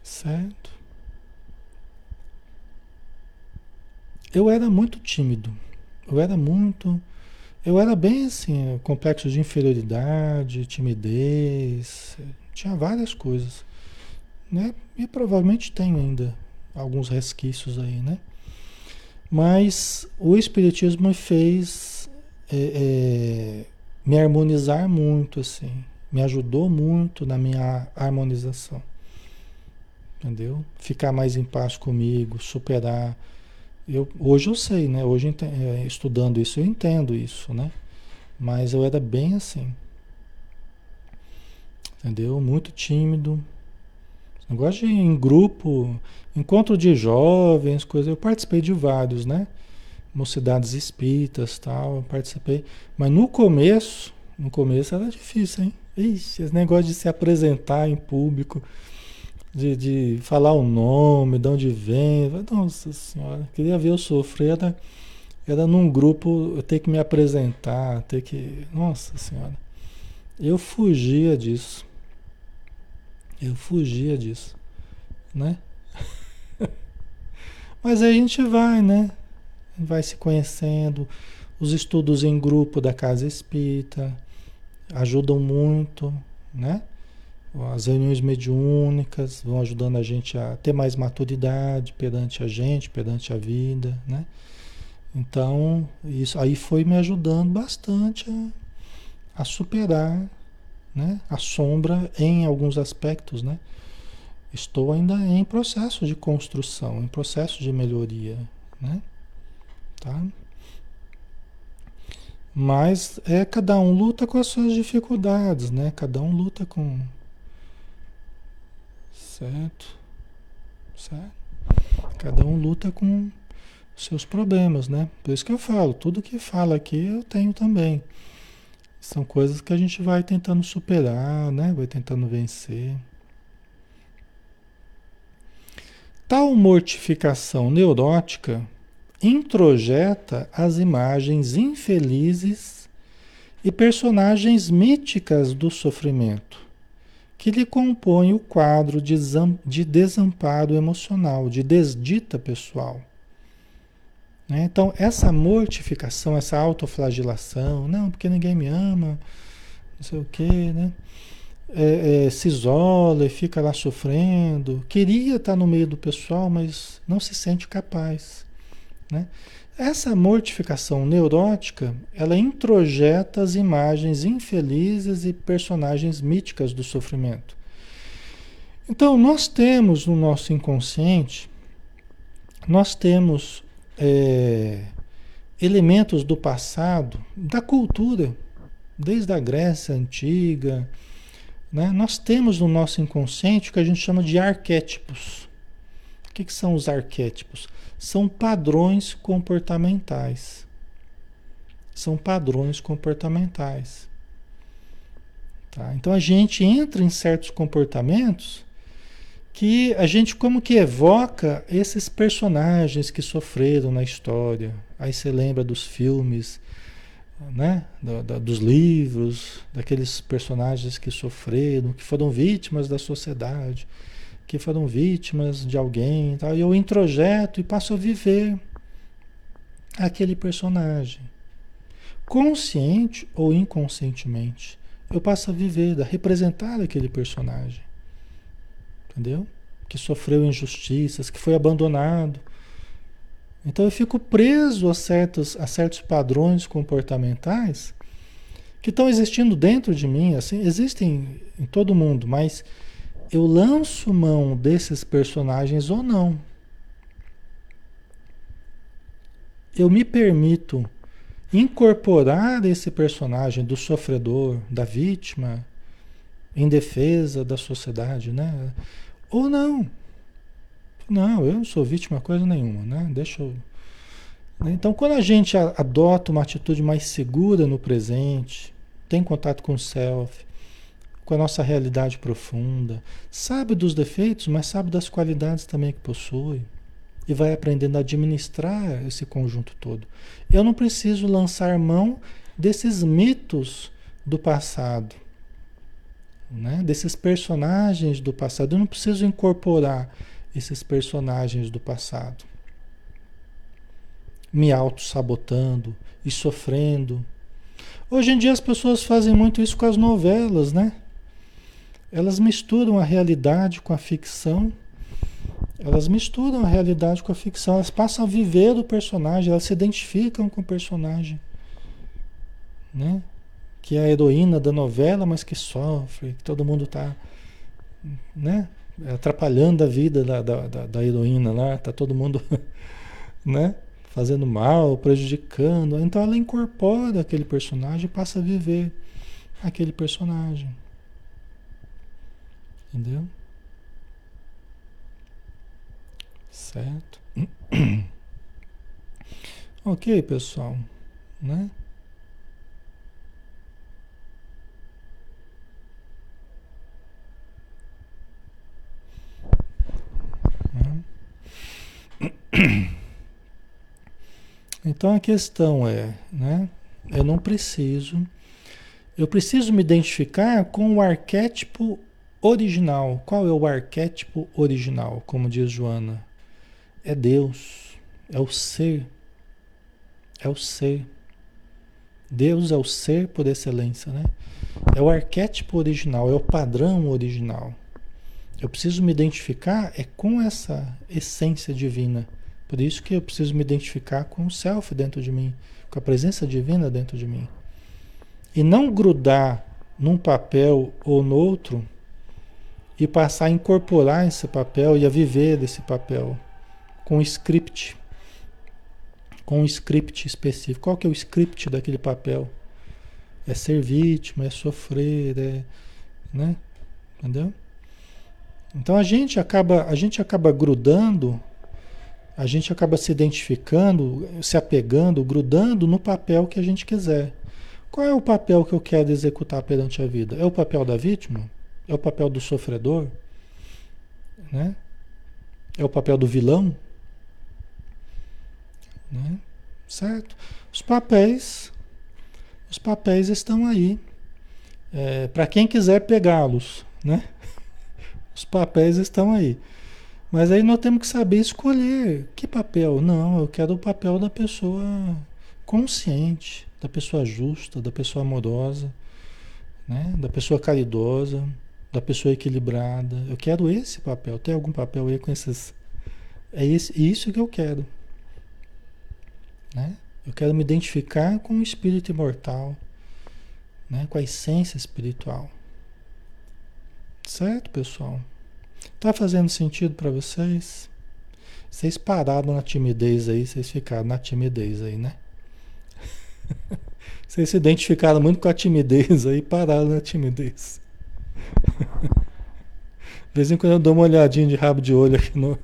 Certo? Eu era muito tímido. Eu era muito. Eu era bem assim, complexo de inferioridade, timidez, tinha várias coisas. Né? E provavelmente tem ainda alguns resquícios aí, né? Mas o Espiritismo me fez é, é, me harmonizar muito, assim. Me ajudou muito na minha harmonização. Entendeu? Ficar mais em paz comigo, superar eu, hoje eu sei, né? Hoje é, estudando isso eu entendo isso, né? Mas eu era bem assim. Entendeu? Muito tímido. Negócio de em grupo, encontro de jovens, coisas. Eu participei de vários, né? Mocidades espíritas tal, eu participei. Mas no começo, no começo era difícil, hein? Ixi, esse negócio de se apresentar em público de, de falar o nome, de onde vem. Nossa senhora, queria ver eu sofrer. Era, era num grupo, eu ter que me apresentar, ter que. Nossa senhora. Eu fugia disso. Eu fugia disso. Né? Mas aí a gente vai, né? Vai se conhecendo. Os estudos em grupo da casa espírita ajudam muito, né? As reuniões mediúnicas vão ajudando a gente a ter mais maturidade perante a gente, perante a vida, né? Então, isso aí foi me ajudando bastante a, a superar né? a sombra em alguns aspectos, né? Estou ainda em processo de construção, em processo de melhoria, né? Tá? Mas é cada um luta com as suas dificuldades, né? Cada um luta com Certo? Certo? Cada um luta com seus problemas, né? Por isso que eu falo, tudo que fala aqui eu tenho também. São coisas que a gente vai tentando superar, né? Vai tentando vencer. Tal mortificação neurótica introjeta as imagens infelizes e personagens míticas do sofrimento que lhe compõe o quadro de, de desamparo emocional, de desdita pessoal. Né? Então, essa mortificação, essa autoflagelação, não, porque ninguém me ama, não sei o quê, né? É, é, se isola e fica lá sofrendo, queria estar no meio do pessoal, mas não se sente capaz. Né? Essa mortificação neurótica, ela introjeta as imagens infelizes e personagens míticas do sofrimento. Então, nós temos no nosso inconsciente, nós temos é, elementos do passado, da cultura, desde a Grécia Antiga, né? nós temos no nosso inconsciente o que a gente chama de arquétipos. O que, que são os arquétipos? São padrões comportamentais. São padrões comportamentais. Tá? Então a gente entra em certos comportamentos que a gente como que evoca esses personagens que sofreram na história. Aí você lembra dos filmes, né? Do, do, dos livros, daqueles personagens que sofreram, que foram vítimas da sociedade que foram vítimas de alguém, tal, e eu introjeto e passo a viver aquele personagem. Consciente ou inconscientemente, eu passo a viver, a representar aquele personagem. Entendeu? Que sofreu injustiças, que foi abandonado. Então eu fico preso a certos, a certos padrões comportamentais que estão existindo dentro de mim, assim, existem em todo mundo, mas eu lanço mão desses personagens ou não. Eu me permito incorporar esse personagem do sofredor, da vítima, em defesa da sociedade, né? Ou não. Não, eu não sou vítima coisa nenhuma, né? Deixa eu... Então, quando a gente adota uma atitude mais segura no presente, tem contato com o self, com a nossa realidade profunda, sabe dos defeitos, mas sabe das qualidades também que possui e vai aprendendo a administrar esse conjunto todo. Eu não preciso lançar mão desses mitos do passado, né? desses personagens do passado. Eu não preciso incorporar esses personagens do passado, me auto-sabotando e sofrendo. Hoje em dia as pessoas fazem muito isso com as novelas, né? Elas misturam a realidade com a ficção. Elas misturam a realidade com a ficção, elas passam a viver o personagem, elas se identificam com o personagem, né? Que é a heroína da novela, mas que sofre, que todo mundo está, né? Atrapalhando a vida da, da, da, da heroína lá, tá todo mundo, né? Fazendo mal, prejudicando. Então ela incorpora aquele personagem e passa a viver aquele personagem. Entendeu? Certo? ok, pessoal, né? Então a questão é, né? Eu não preciso, eu preciso me identificar com o arquétipo original. Qual é o arquétipo original? Como diz Joana, é Deus, é o ser. É o ser. Deus é o ser por excelência, né? É o arquétipo original, é o padrão original. Eu preciso me identificar é com essa essência divina. Por isso que eu preciso me identificar com o self dentro de mim, com a presença divina dentro de mim. E não grudar num papel ou no outro e passar a incorporar esse papel e a viver desse papel com script, com um script específico. Qual que é o script daquele papel? É ser vítima, é sofrer, é, né? Entendeu? Então a gente acaba, a gente acaba grudando, a gente acaba se identificando, se apegando, grudando no papel que a gente quiser. Qual é o papel que eu quero executar perante a vida? É o papel da vítima? É o papel do sofredor? Né? É o papel do vilão? Né? Certo? Os papéis, os papéis estão aí. É, Para quem quiser pegá-los, né? Os papéis estão aí. Mas aí nós temos que saber escolher que papel. Não, eu quero o papel da pessoa consciente, da pessoa justa, da pessoa amorosa, né? da pessoa caridosa da pessoa equilibrada. Eu quero esse papel. Tem algum papel aí com esses. É esse, isso que eu quero. Né? Eu quero me identificar com o espírito imortal, né? com a essência espiritual. Certo, pessoal? Tá fazendo sentido para vocês? Vocês pararam na timidez aí, vocês ficaram na timidez aí, né? Vocês se identificaram muito com a timidez aí, pararam na timidez. De vez em quando eu dou uma olhadinha de rabo de olho aqui no,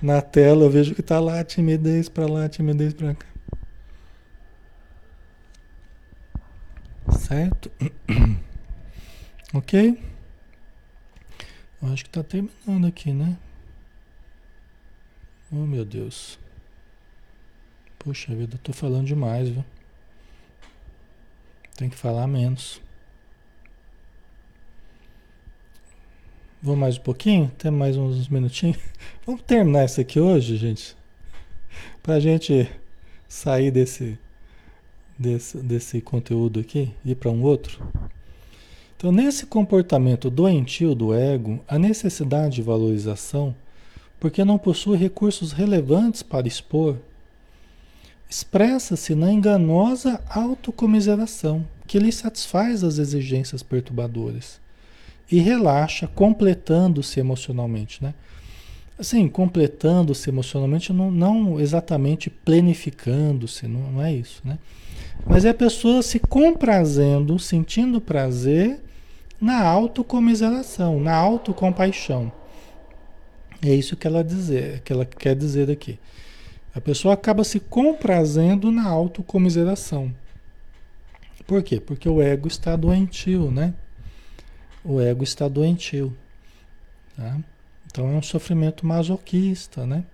na tela, eu vejo que tá lá timidez para lá, timidez para cá. Certo? ok? Eu acho que tá terminando aqui, né? Oh, meu Deus. Puxa vida, eu tô falando demais, viu? Tem que falar menos. Vamos mais um pouquinho? Tem mais uns minutinhos? Vamos terminar isso aqui hoje, gente? Pra gente sair desse, desse, desse conteúdo aqui e ir para um outro. Então, nesse comportamento doentio do ego, a necessidade de valorização, porque não possui recursos relevantes para expor, expressa-se na enganosa autocomiseração, que lhe satisfaz as exigências perturbadoras e relaxa, completando-se emocionalmente, né? Assim, completando-se emocionalmente, não, não exatamente plenificando-se, não, não é isso, né? Mas é a pessoa se comprazendo, sentindo prazer na autocomiseração, na autocompaixão. É isso que ela, dizer, que ela quer dizer aqui. A pessoa acaba se comprazendo na autocomiseração. Por quê? Porque o ego está doentio, né? O ego está doentio. Tá? Então é um sofrimento masoquista, né?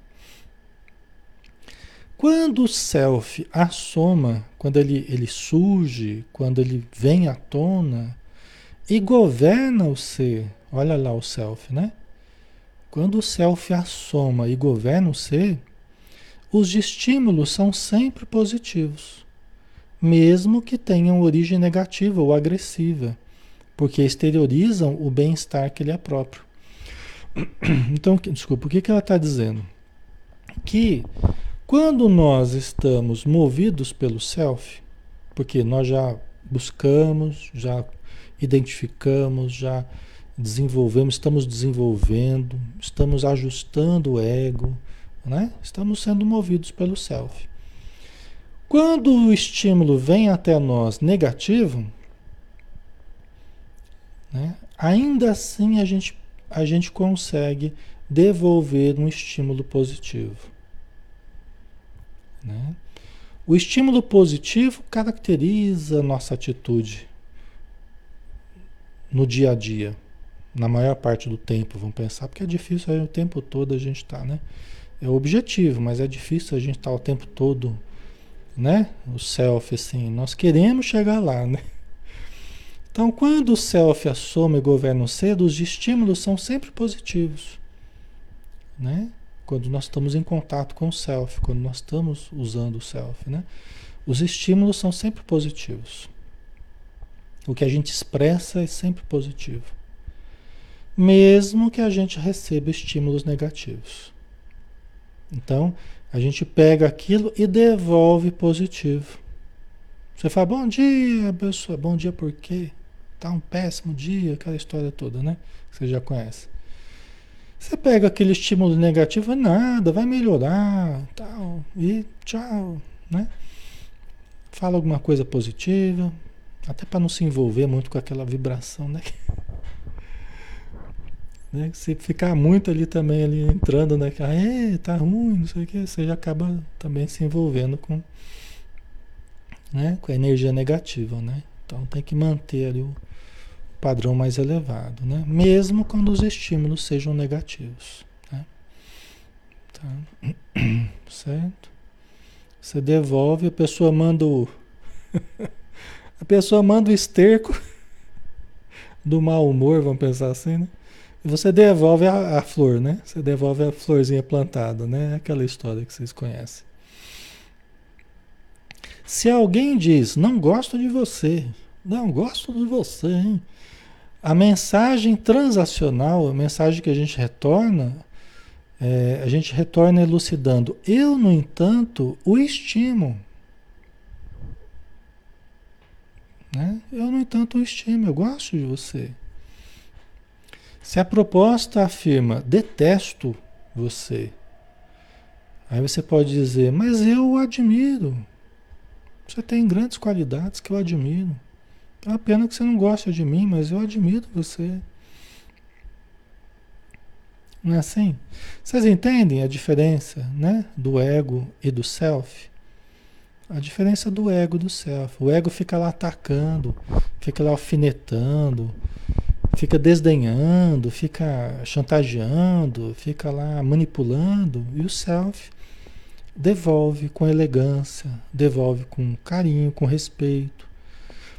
Quando o self assoma, quando ele, ele surge, quando ele vem à tona, e governa o ser. Olha lá o self, né? Quando o self assoma e governa o ser, os estímulos são sempre positivos, mesmo que tenham origem negativa ou agressiva, porque exteriorizam o bem-estar que ele é próprio. Então, desculpa, o que, que ela está dizendo? Que quando nós estamos movidos pelo self, porque nós já buscamos, já identificamos, já desenvolvemos, estamos desenvolvendo, estamos ajustando o ego, né? Estamos sendo movidos pelo self. Quando o estímulo vem até nós negativo, né? ainda assim a gente, a gente consegue devolver um estímulo positivo. Né? O estímulo positivo caracteriza a nossa atitude no dia a dia, na maior parte do tempo, vamos pensar, porque é difícil aí, o tempo todo a gente está, né? É o objetivo, mas é difícil a gente estar tá o tempo todo, né? O self, assim, nós queremos chegar lá, né? Então, quando o self e governa o ser, os estímulos são sempre positivos, né? Quando nós estamos em contato com o self, quando nós estamos usando o self, né? Os estímulos são sempre positivos. O que a gente expressa é sempre positivo. Mesmo que a gente receba estímulos negativos. Então, a gente pega aquilo e devolve positivo. Você fala, bom dia, pessoa, bom dia por quê? Tá um péssimo dia, aquela história toda, né? Você já conhece. Você pega aquele estímulo negativo, nada, vai melhorar, tal, e tchau, né? Fala alguma coisa positiva, até para não se envolver muito com aquela vibração, né? né? Se ficar muito ali também, ali entrando naquela, é, tá ruim, não sei o que, você já acaba também se envolvendo com, né? com a energia negativa, né? Então tem que manter ali o padrão mais elevado, né? Mesmo quando os estímulos sejam negativos, né? Tá. Certo? Você devolve, a pessoa manda o A pessoa manda o esterco do mau humor, vamos pensar assim, né? E você devolve a, a, flor, né? Você devolve a florzinha plantada, né? Aquela história que vocês conhecem. Se alguém diz, não gosto de você, não gosto de você, hein? A mensagem transacional, a mensagem que a gente retorna, é, a gente retorna elucidando. Eu, no entanto, o estimo. Né? Eu, no entanto, o estimo. Eu gosto de você. Se a proposta afirma detesto você, aí você pode dizer, mas eu o admiro. Você tem grandes qualidades que eu admiro. É uma pena que você não gosta de mim, mas eu admiro você. Não é assim? Vocês entendem a diferença né, do ego e do self? A diferença do ego e do self. O ego fica lá atacando, fica lá alfinetando, fica desdenhando, fica chantageando, fica lá manipulando. E o self devolve com elegância, devolve com carinho, com respeito.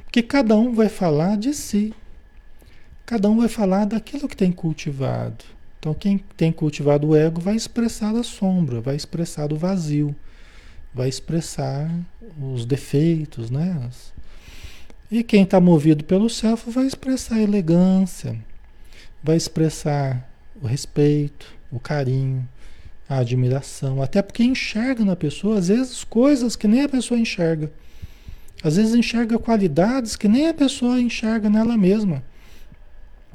Porque cada um vai falar de si. Cada um vai falar daquilo que tem cultivado. Então, quem tem cultivado o ego vai expressar a sombra, vai expressar o vazio, vai expressar os defeitos, né? E quem está movido pelo self vai expressar a elegância, vai expressar o respeito, o carinho, a admiração, até porque enxerga na pessoa, às vezes, coisas que nem a pessoa enxerga. Às vezes enxerga qualidades que nem a pessoa enxerga nela mesma.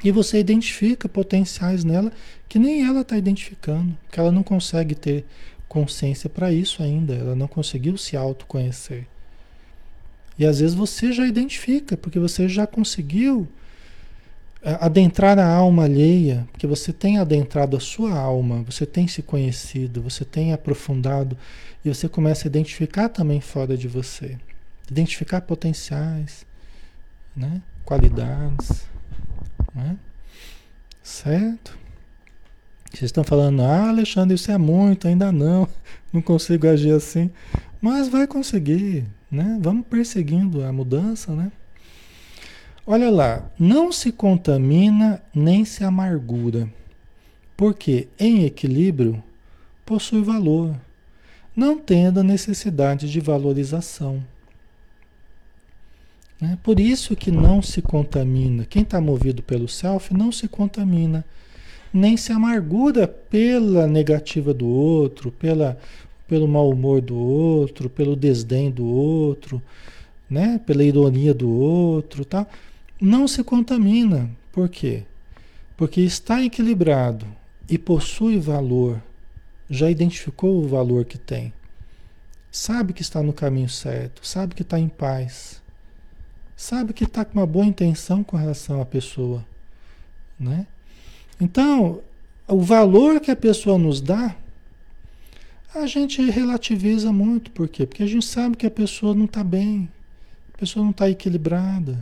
E você identifica potenciais nela que nem ela está identificando, que ela não consegue ter consciência para isso ainda, ela não conseguiu se autoconhecer. E às vezes você já identifica, porque você já conseguiu é, adentrar a alma alheia, porque você tem adentrado a sua alma, você tem se conhecido, você tem aprofundado e você começa a identificar também fora de você, identificar potenciais, né? qualidades. Né? Certo? Vocês estão falando, ah, Alexandre, isso é muito, ainda não, não consigo agir assim. Mas vai conseguir, né? Vamos perseguindo a mudança, né? Olha lá, não se contamina nem se amargura, porque em equilíbrio possui valor, não tendo necessidade de valorização. Né? Por isso que não se contamina. Quem está movido pelo self não se contamina, nem se amargura pela negativa do outro, pela, pelo mau humor do outro, pelo desdém do outro, né? pela ironia do outro. Tá? Não se contamina. Por quê? Porque está equilibrado e possui valor. Já identificou o valor que tem. Sabe que está no caminho certo, sabe que está em paz sabe que está com uma boa intenção com relação à pessoa, né? Então, o valor que a pessoa nos dá, a gente relativiza muito, por quê? Porque a gente sabe que a pessoa não está bem, a pessoa não está equilibrada,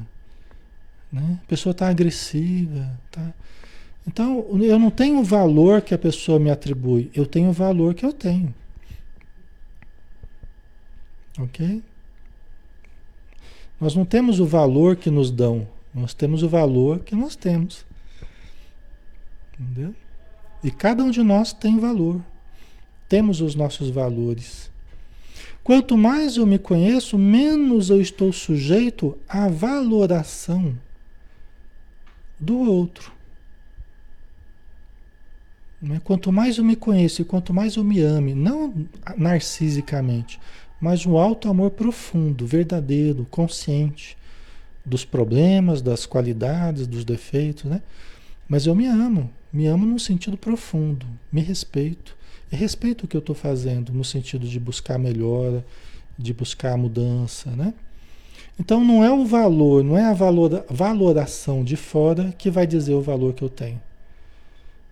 né? A pessoa está agressiva, tá? Então, eu não tenho o valor que a pessoa me atribui, eu tenho o valor que eu tenho. Ok? Nós não temos o valor que nos dão, nós temos o valor que nós temos. Entendeu? E cada um de nós tem valor. Temos os nossos valores. Quanto mais eu me conheço, menos eu estou sujeito à valoração do outro. Né? Quanto mais eu me conheço e quanto mais eu me ame, não narcisicamente, mas um alto amor profundo, verdadeiro, consciente dos problemas, das qualidades, dos defeitos, né? Mas eu me amo, me amo num sentido profundo, me respeito. E respeito o que eu estou fazendo no sentido de buscar melhora, de buscar mudança, né? Então não é o valor, não é a valora, valoração de fora que vai dizer o valor que eu tenho.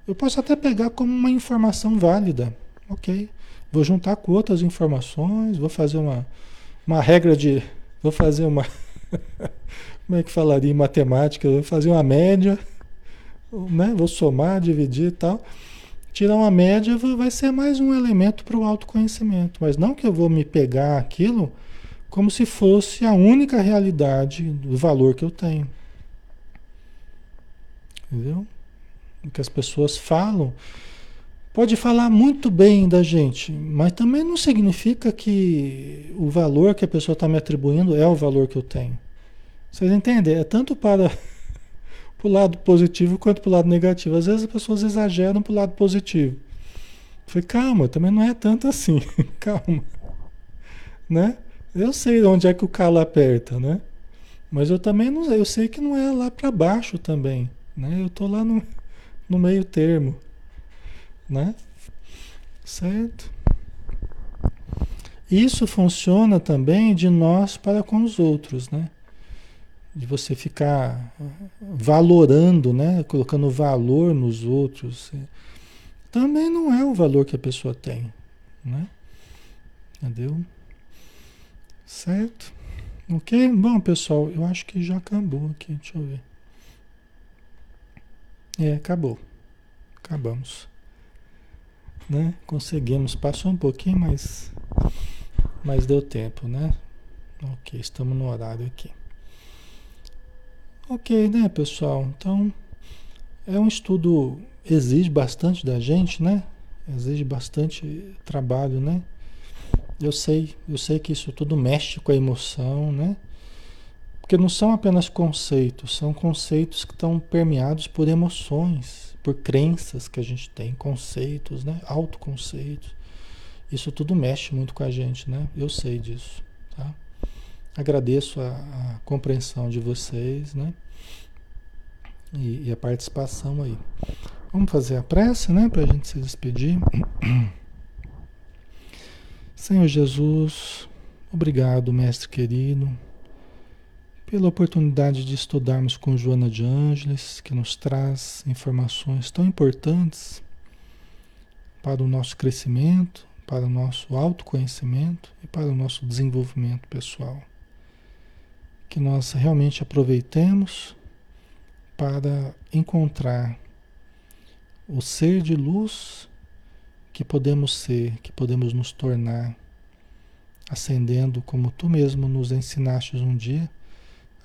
Eu posso até pegar como uma informação válida, ok? Vou juntar com outras informações, vou fazer uma, uma regra de. Vou fazer uma. como é que falaria em matemática? Vou fazer uma média, né? vou somar, dividir e tal. Tirar uma média vai ser mais um elemento para o autoconhecimento. Mas não que eu vou me pegar aquilo como se fosse a única realidade do valor que eu tenho. Entendeu? O que as pessoas falam pode falar muito bem da gente, mas também não significa que o valor que a pessoa está me atribuindo é o valor que eu tenho. Vocês entendem? É tanto para o lado positivo quanto para o lado negativo. Às vezes as pessoas exageram para o lado positivo. Falei, calma, também não é tanto assim. calma. Né? Eu sei onde é que o calo aperta, né? Mas eu também não, eu sei que não é lá para baixo também, né? Eu tô lá no, no meio termo, né? Certo? Isso funciona também de nós para com os outros, né? De você ficar valorando, né? Colocando valor nos outros. Também não é o valor que a pessoa tem, né? Entendeu? Certo? Ok? Bom, pessoal, eu acho que já acabou aqui. Deixa eu ver. É, acabou. Acabamos. Né? Conseguimos. Passou um pouquinho, mas mas deu tempo, né? Ok, estamos no horário aqui. Ok, né, pessoal? Então, é um estudo, exige bastante da gente, né? Exige bastante trabalho, né? Eu sei, eu sei que isso tudo mexe com a emoção, né? Porque não são apenas conceitos, são conceitos que estão permeados por emoções, por crenças que a gente tem, conceitos, né? Autoconceitos. Isso tudo mexe muito com a gente, né? Eu sei disso, tá? Agradeço a, a compreensão de vocês, né? E, e, a participação aí. Vamos fazer a prece, né? Para a gente se despedir. Senhor Jesus, obrigado, mestre querido, pela oportunidade de estudarmos com Joana de Ângeles, que nos traz informações tão importantes para o nosso crescimento, para o nosso autoconhecimento e para o nosso desenvolvimento pessoal. Que nós realmente aproveitemos para encontrar o ser de luz que podemos ser, que podemos nos tornar, acendendo como tu mesmo nos ensinaste um dia,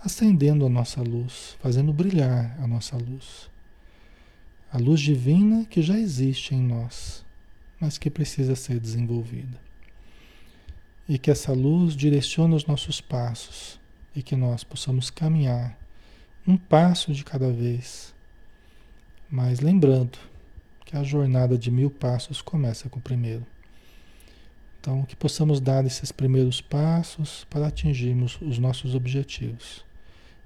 acendendo a nossa luz, fazendo brilhar a nossa luz. A luz divina que já existe em nós mas que precisa ser desenvolvida. E que essa luz direcione os nossos passos e que nós possamos caminhar um passo de cada vez. Mas lembrando que a jornada de mil passos começa com o primeiro. Então, que possamos dar esses primeiros passos para atingirmos os nossos objetivos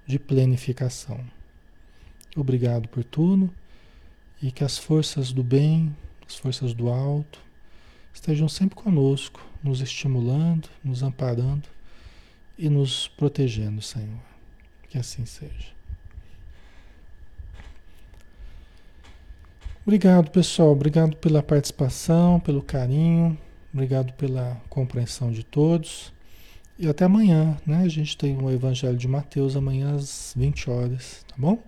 de planificação. Obrigado por tudo e que as forças do bem as forças do alto estejam sempre conosco, nos estimulando, nos amparando e nos protegendo, Senhor. Que assim seja. Obrigado, pessoal. Obrigado pela participação, pelo carinho. Obrigado pela compreensão de todos. E até amanhã, né? A gente tem o Evangelho de Mateus amanhã às 20 horas, tá bom?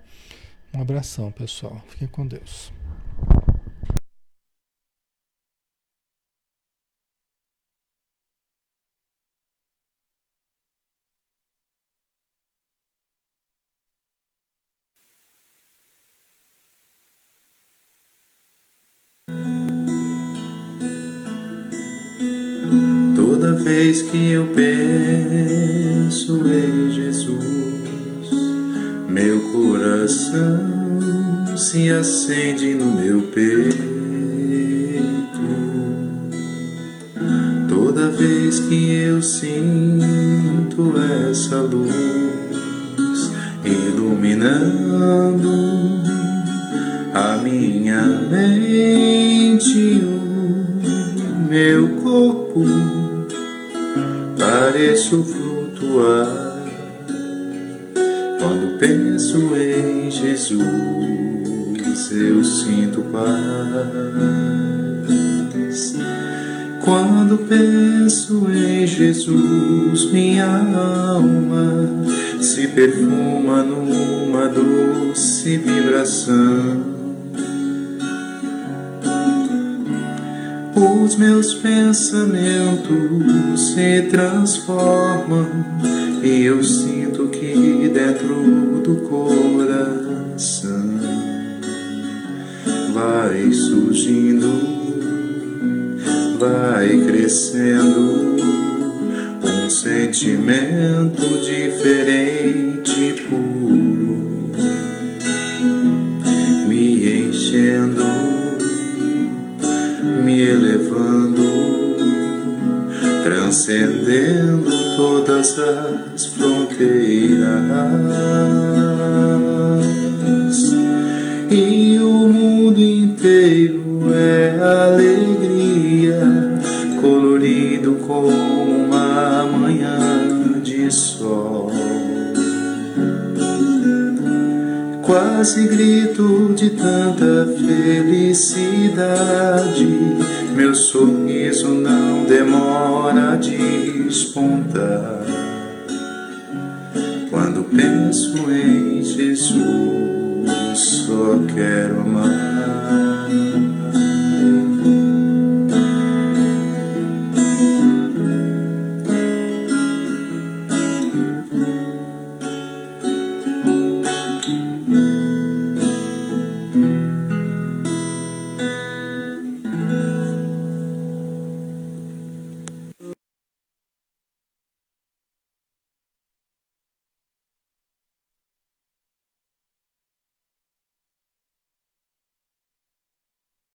Um abração, pessoal. Fiquem com Deus. Vez que eu penso em Jesus, meu coração se acende no meu peito. Toda vez que eu sinto essa luz iluminando a minha mente, o meu corpo pareço flutuar quando penso em Jesus. Eu sinto paz quando penso em Jesus. Minha alma se perfuma numa doce vibração meus pensamentos se transformam e eu sinto que dentro do coração vai surgindo, vai crescendo um sentimento diferente, puro, transcendendo todas as fronteiras e o mundo inteiro é alegria, colorido como uma manhã de sol. Quase grito de tanta felicidade, meu sorriso não demora a despontar. Quando penso em Jesus só quero amar.